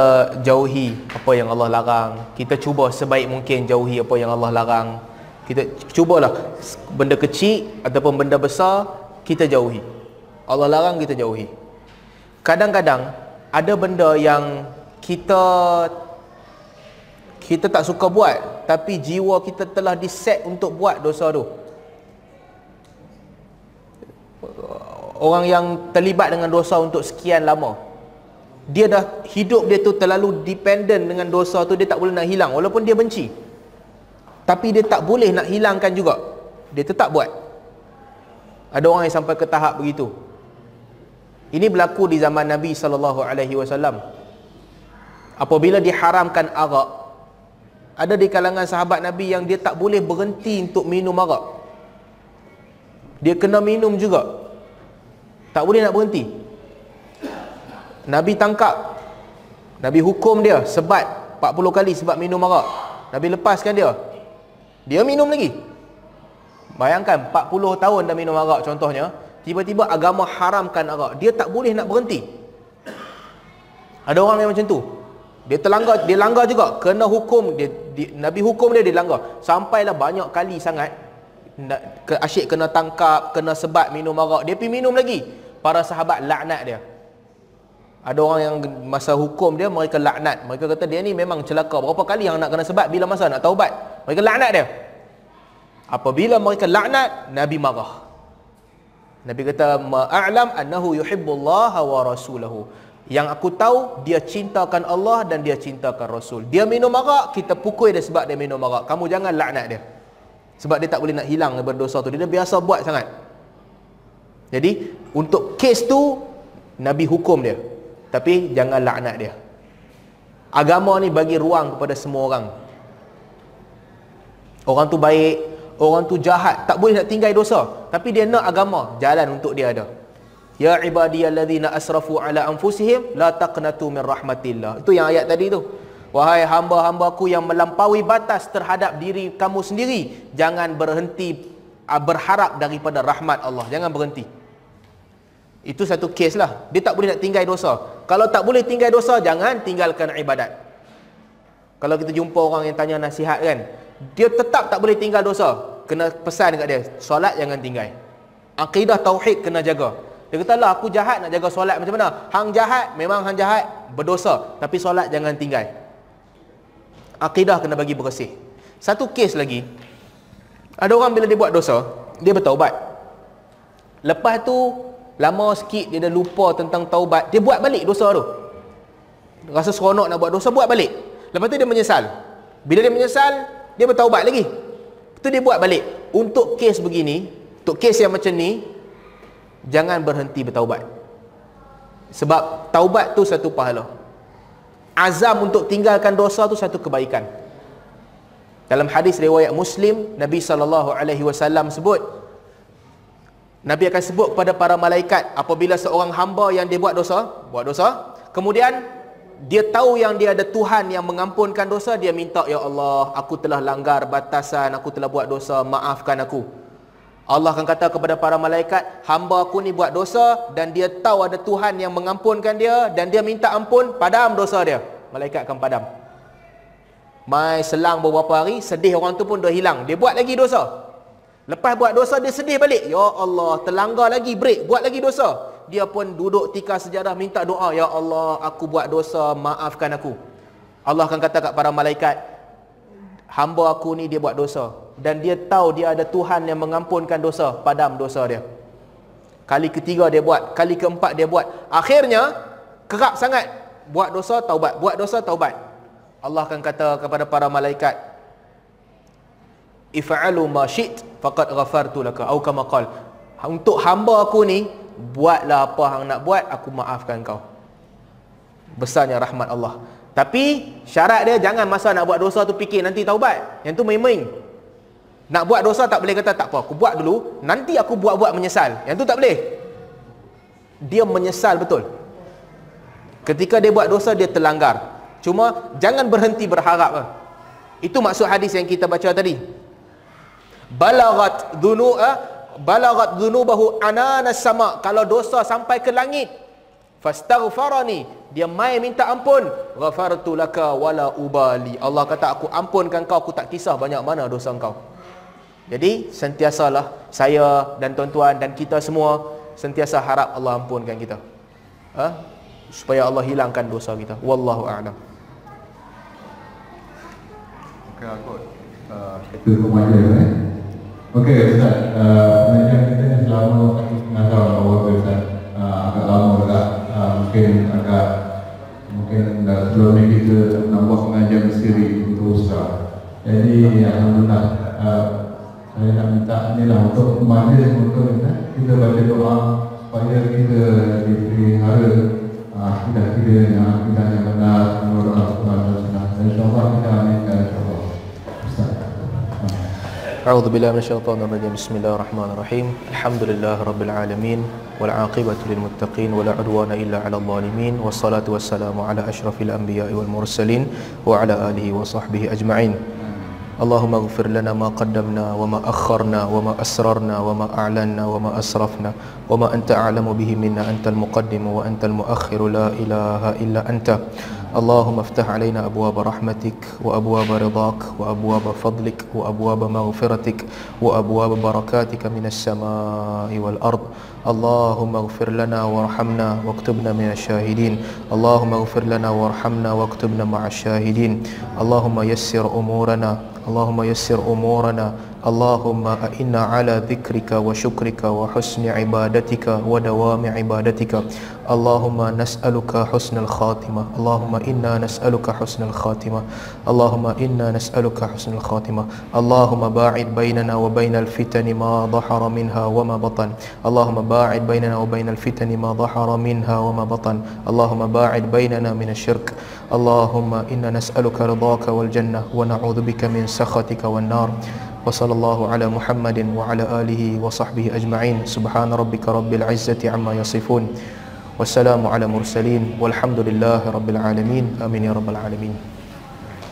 jauhi apa yang Allah larang. Kita cuba sebaik mungkin jauhi apa yang Allah larang. Kita cubalah. Benda kecil ataupun benda besar Kita jauhi. Allah larang kita jauhi. Kadang-kadang ada benda yang kita kita tak suka buat tapi jiwa kita telah diset untuk buat dosa tu. Orang yang terlibat dengan dosa untuk sekian lama dia dah hidup dia tu terlalu dependent dengan dosa tu dia tak boleh nak hilang walaupun dia benci tapi dia tak boleh nak hilangkan juga dia tetap buat ada orang yang sampai ke tahap begitu ini berlaku di zaman Nabi sallallahu alaihi wasallam. Apabila diharamkan arak, ada di kalangan sahabat Nabi yang dia tak boleh berhenti untuk minum arak. Dia kena minum juga. Tak boleh nak berhenti. Nabi tangkap. Nabi hukum dia sebat 40 kali sebab minum arak. Nabi lepaskan dia. Dia minum lagi. Bayangkan 40 tahun dah minum arak contohnya. Tiba-tiba agama haramkan arak. Dia tak boleh nak berhenti. Ada orang yang macam tu. Dia terlanggar, dia langgar juga. Kena hukum, dia, dia, Nabi hukum dia, dia langgar. Sampailah banyak kali sangat. Asyik kena tangkap, kena sebat minum arak. Dia pergi minum lagi. Para sahabat laknat dia. Ada orang yang masa hukum dia, mereka laknat. Mereka kata dia ni memang celaka. Berapa kali yang nak kena sebat bila masa nak taubat. Mereka laknat dia. Apabila mereka laknat, Nabi marah. Nabi kata ma'alam annahu yuhibbullaha wa rasulahu. Yang aku tahu dia cintakan Allah dan dia cintakan Rasul. Dia minum arak, kita pukul dia sebab dia minum arak. Kamu jangan laknat dia. Sebab dia tak boleh nak hilang daripada dosa tu. Dia biasa buat sangat. Jadi, untuk kes tu Nabi hukum dia. Tapi jangan laknat dia. Agama ni bagi ruang kepada semua orang. Orang tu baik, orang tu jahat tak boleh nak tinggal dosa. Tapi dia nak agama jalan untuk dia ada. Ya ibadiyallazina asrafu ala anfusihim la taqnatu min rahmatillah. Itu yang ayat tadi tu. Wahai hamba-hambaku yang melampaui batas terhadap diri kamu sendiri jangan berhenti ah, berharap daripada rahmat Allah. Jangan berhenti itu satu kes lah. Dia tak boleh nak tinggal dosa. Kalau tak boleh tinggal dosa jangan tinggalkan ibadat. Kalau kita jumpa orang yang tanya nasihat kan dia tetap tak boleh tinggal dosa. Kena pesan dekat dia solat jangan tinggal. Akidah tauhid kena jaga. Dia kata lah aku jahat nak jaga solat macam mana? Hang jahat memang hang jahat berdosa. Tapi solat jangan tinggal. Akidah kena bagi bersih. Satu kes lagi. Ada orang bila dia buat dosa dia bertaubat. Lepas tu lama sikit dia dah lupa tentang taubat. Dia buat balik dosa tu. Rasa seronok nak buat dosa buat balik. Lepas tu dia menyesal. Bila dia menyesal dia bertaubat lagi. Itu dia buat balik. Untuk kes begini untuk kes yang macam ni jangan berhenti bertaubat. Sebab taubat tu satu pahala. Azam untuk tinggalkan dosa tu satu kebaikan. Dalam hadis riwayat Muslim Nabi saw sebut Nabi akan sebut kepada para malaikat apabila seorang hamba yang dia buat dosa buat dosa kemudian dia tahu yang dia ada Tuhan yang mengampunkan dosa dia minta ya Allah aku telah langgar batasan aku telah buat dosa maafkan aku. Allah akan kata kepada para malaikat hamba aku ni buat dosa dan dia tahu ada Tuhan yang mengampunkan dia dan dia minta ampun padam dosa dia. Malaikat akan padam. Mai selang beberapa hari sedih orang tu pun dah hilang. Dia buat lagi dosa lepas buat dosa dia sedih balik. Ya Allah terlanggar lagi break buat lagi dosa. Dia pun duduk tikar sejarah minta doa ya Allah aku buat dosa maafkan aku. Allah akan kata kat para malaikat hamba aku ni dia buat dosa. Dan dia tahu dia ada Tuhan yang mengampunkan dosa padam dosa dia. Kali ketiga dia buat kali keempat dia buat. Akhirnya kerap sangat buat dosa taubat. Buat dosa taubat. Allah akan kata kepada para malaikat if'alu ma syi't faqad ghafartu laka au kama qala untuk hamba aku ni buatlah apa yang nak buat aku maafkan kau besarnya rahmat Allah Tapi syarat dia jangan masa nak buat dosa tu fikir nanti taubat. Yang tu main-main. Nak buat dosa tak boleh kata tak apa, aku buat dulu, nanti aku buat-buat menyesal. Yang tu tak boleh. Dia menyesal betul. Ketika dia buat dosa dia terlanggar. Cuma jangan berhenti berharap. Itu maksud hadis yang kita baca tadi. Balagat dhunu'a balagat dhunubahu ananas sama. Kalau dosa sampai ke langit, fastaghfarani dia mai minta ampun. Ghafartu laka wala ubali. Allah kata aku ampunkan kau aku tak kisah banyak mana dosa kau. Jadi sentiasalah saya dan tuan-tuan dan kita semua sentiasa harap Allah ampunkan kita. Ha? supaya Allah hilangkan dosa kita. Wallahu a'lam. Okey aku uh, itu remaja eh. Okey Ustaz, uh, macam kita ni selama satu setengah tahun awal Ustaz. Uh, agak lama juga. Uh, mungkin agak mungkin dah sebelum ni kita nak buat pengajian siri untuk Ustaz. Jadi Alhamdulillah. Uh, saya nak minta ni lah untuk majlis untuk eh, kita baca doa supaya kita dipelihara uh, akidah kita yang akidah yang benar. Menurut dan Sunnah dan insyaAllah kita aminkan insyaAllah أعوذ بالله من الشيطان الرجيم. بسم الله الرحمن الرحيم. الحمد لله رب العالمين والعاقبة للمتقين ولا عدوان إلا على الظالمين والصلاة والسلام على أشرف الأنبياء والمرسلين وعلى آله وصحبه أجمعين. اللهم اغفر لنا ما قدمنا وما أخرنا وما أسررنا وما أعلنا وما أسرفنا وما أنت أعلم به منا أنت المقدم وأنت المؤخر. لا إله إلا أنت. اللهم افتح علينا أبواب رحمتك وأبواب رضاك وأبواب فضلك وأبواب مغفرتك وأبواب بركاتك من السماء والأرض. اللهم اغفر لنا وارحمنا واكتبنا من الشاهدين. اللهم اغفر لنا وارحمنا واكتبنا مع الشاهدين. اللهم يسر أمورنا. اللهم يسر أمورنا. اللهم أئنا على ذكرك وشكرك وحسن عبادتك ودوام عبادتك اللهم نسألك حسن الخاتمة اللهم إنا نسألك حسن الخاتمة اللهم إنا نسألك حسن الخاتمة اللهم باعد بيننا وبين الفتن ما ظهر منها وما بطن اللهم باعد بيننا وبين الفتن ما ظهر منها وما بطن اللهم باعد بيننا من الشرك اللهم إنا نسألك رضاك والجنة ونعوذ بك من سخطك والنار وصلى الله على محمد وعلى آله وصحبه أجمعين سبحان ربك رب العزة عما يصفون والسلام على مرسلين والحمد لله رب العالمين آمين يا رب العالمين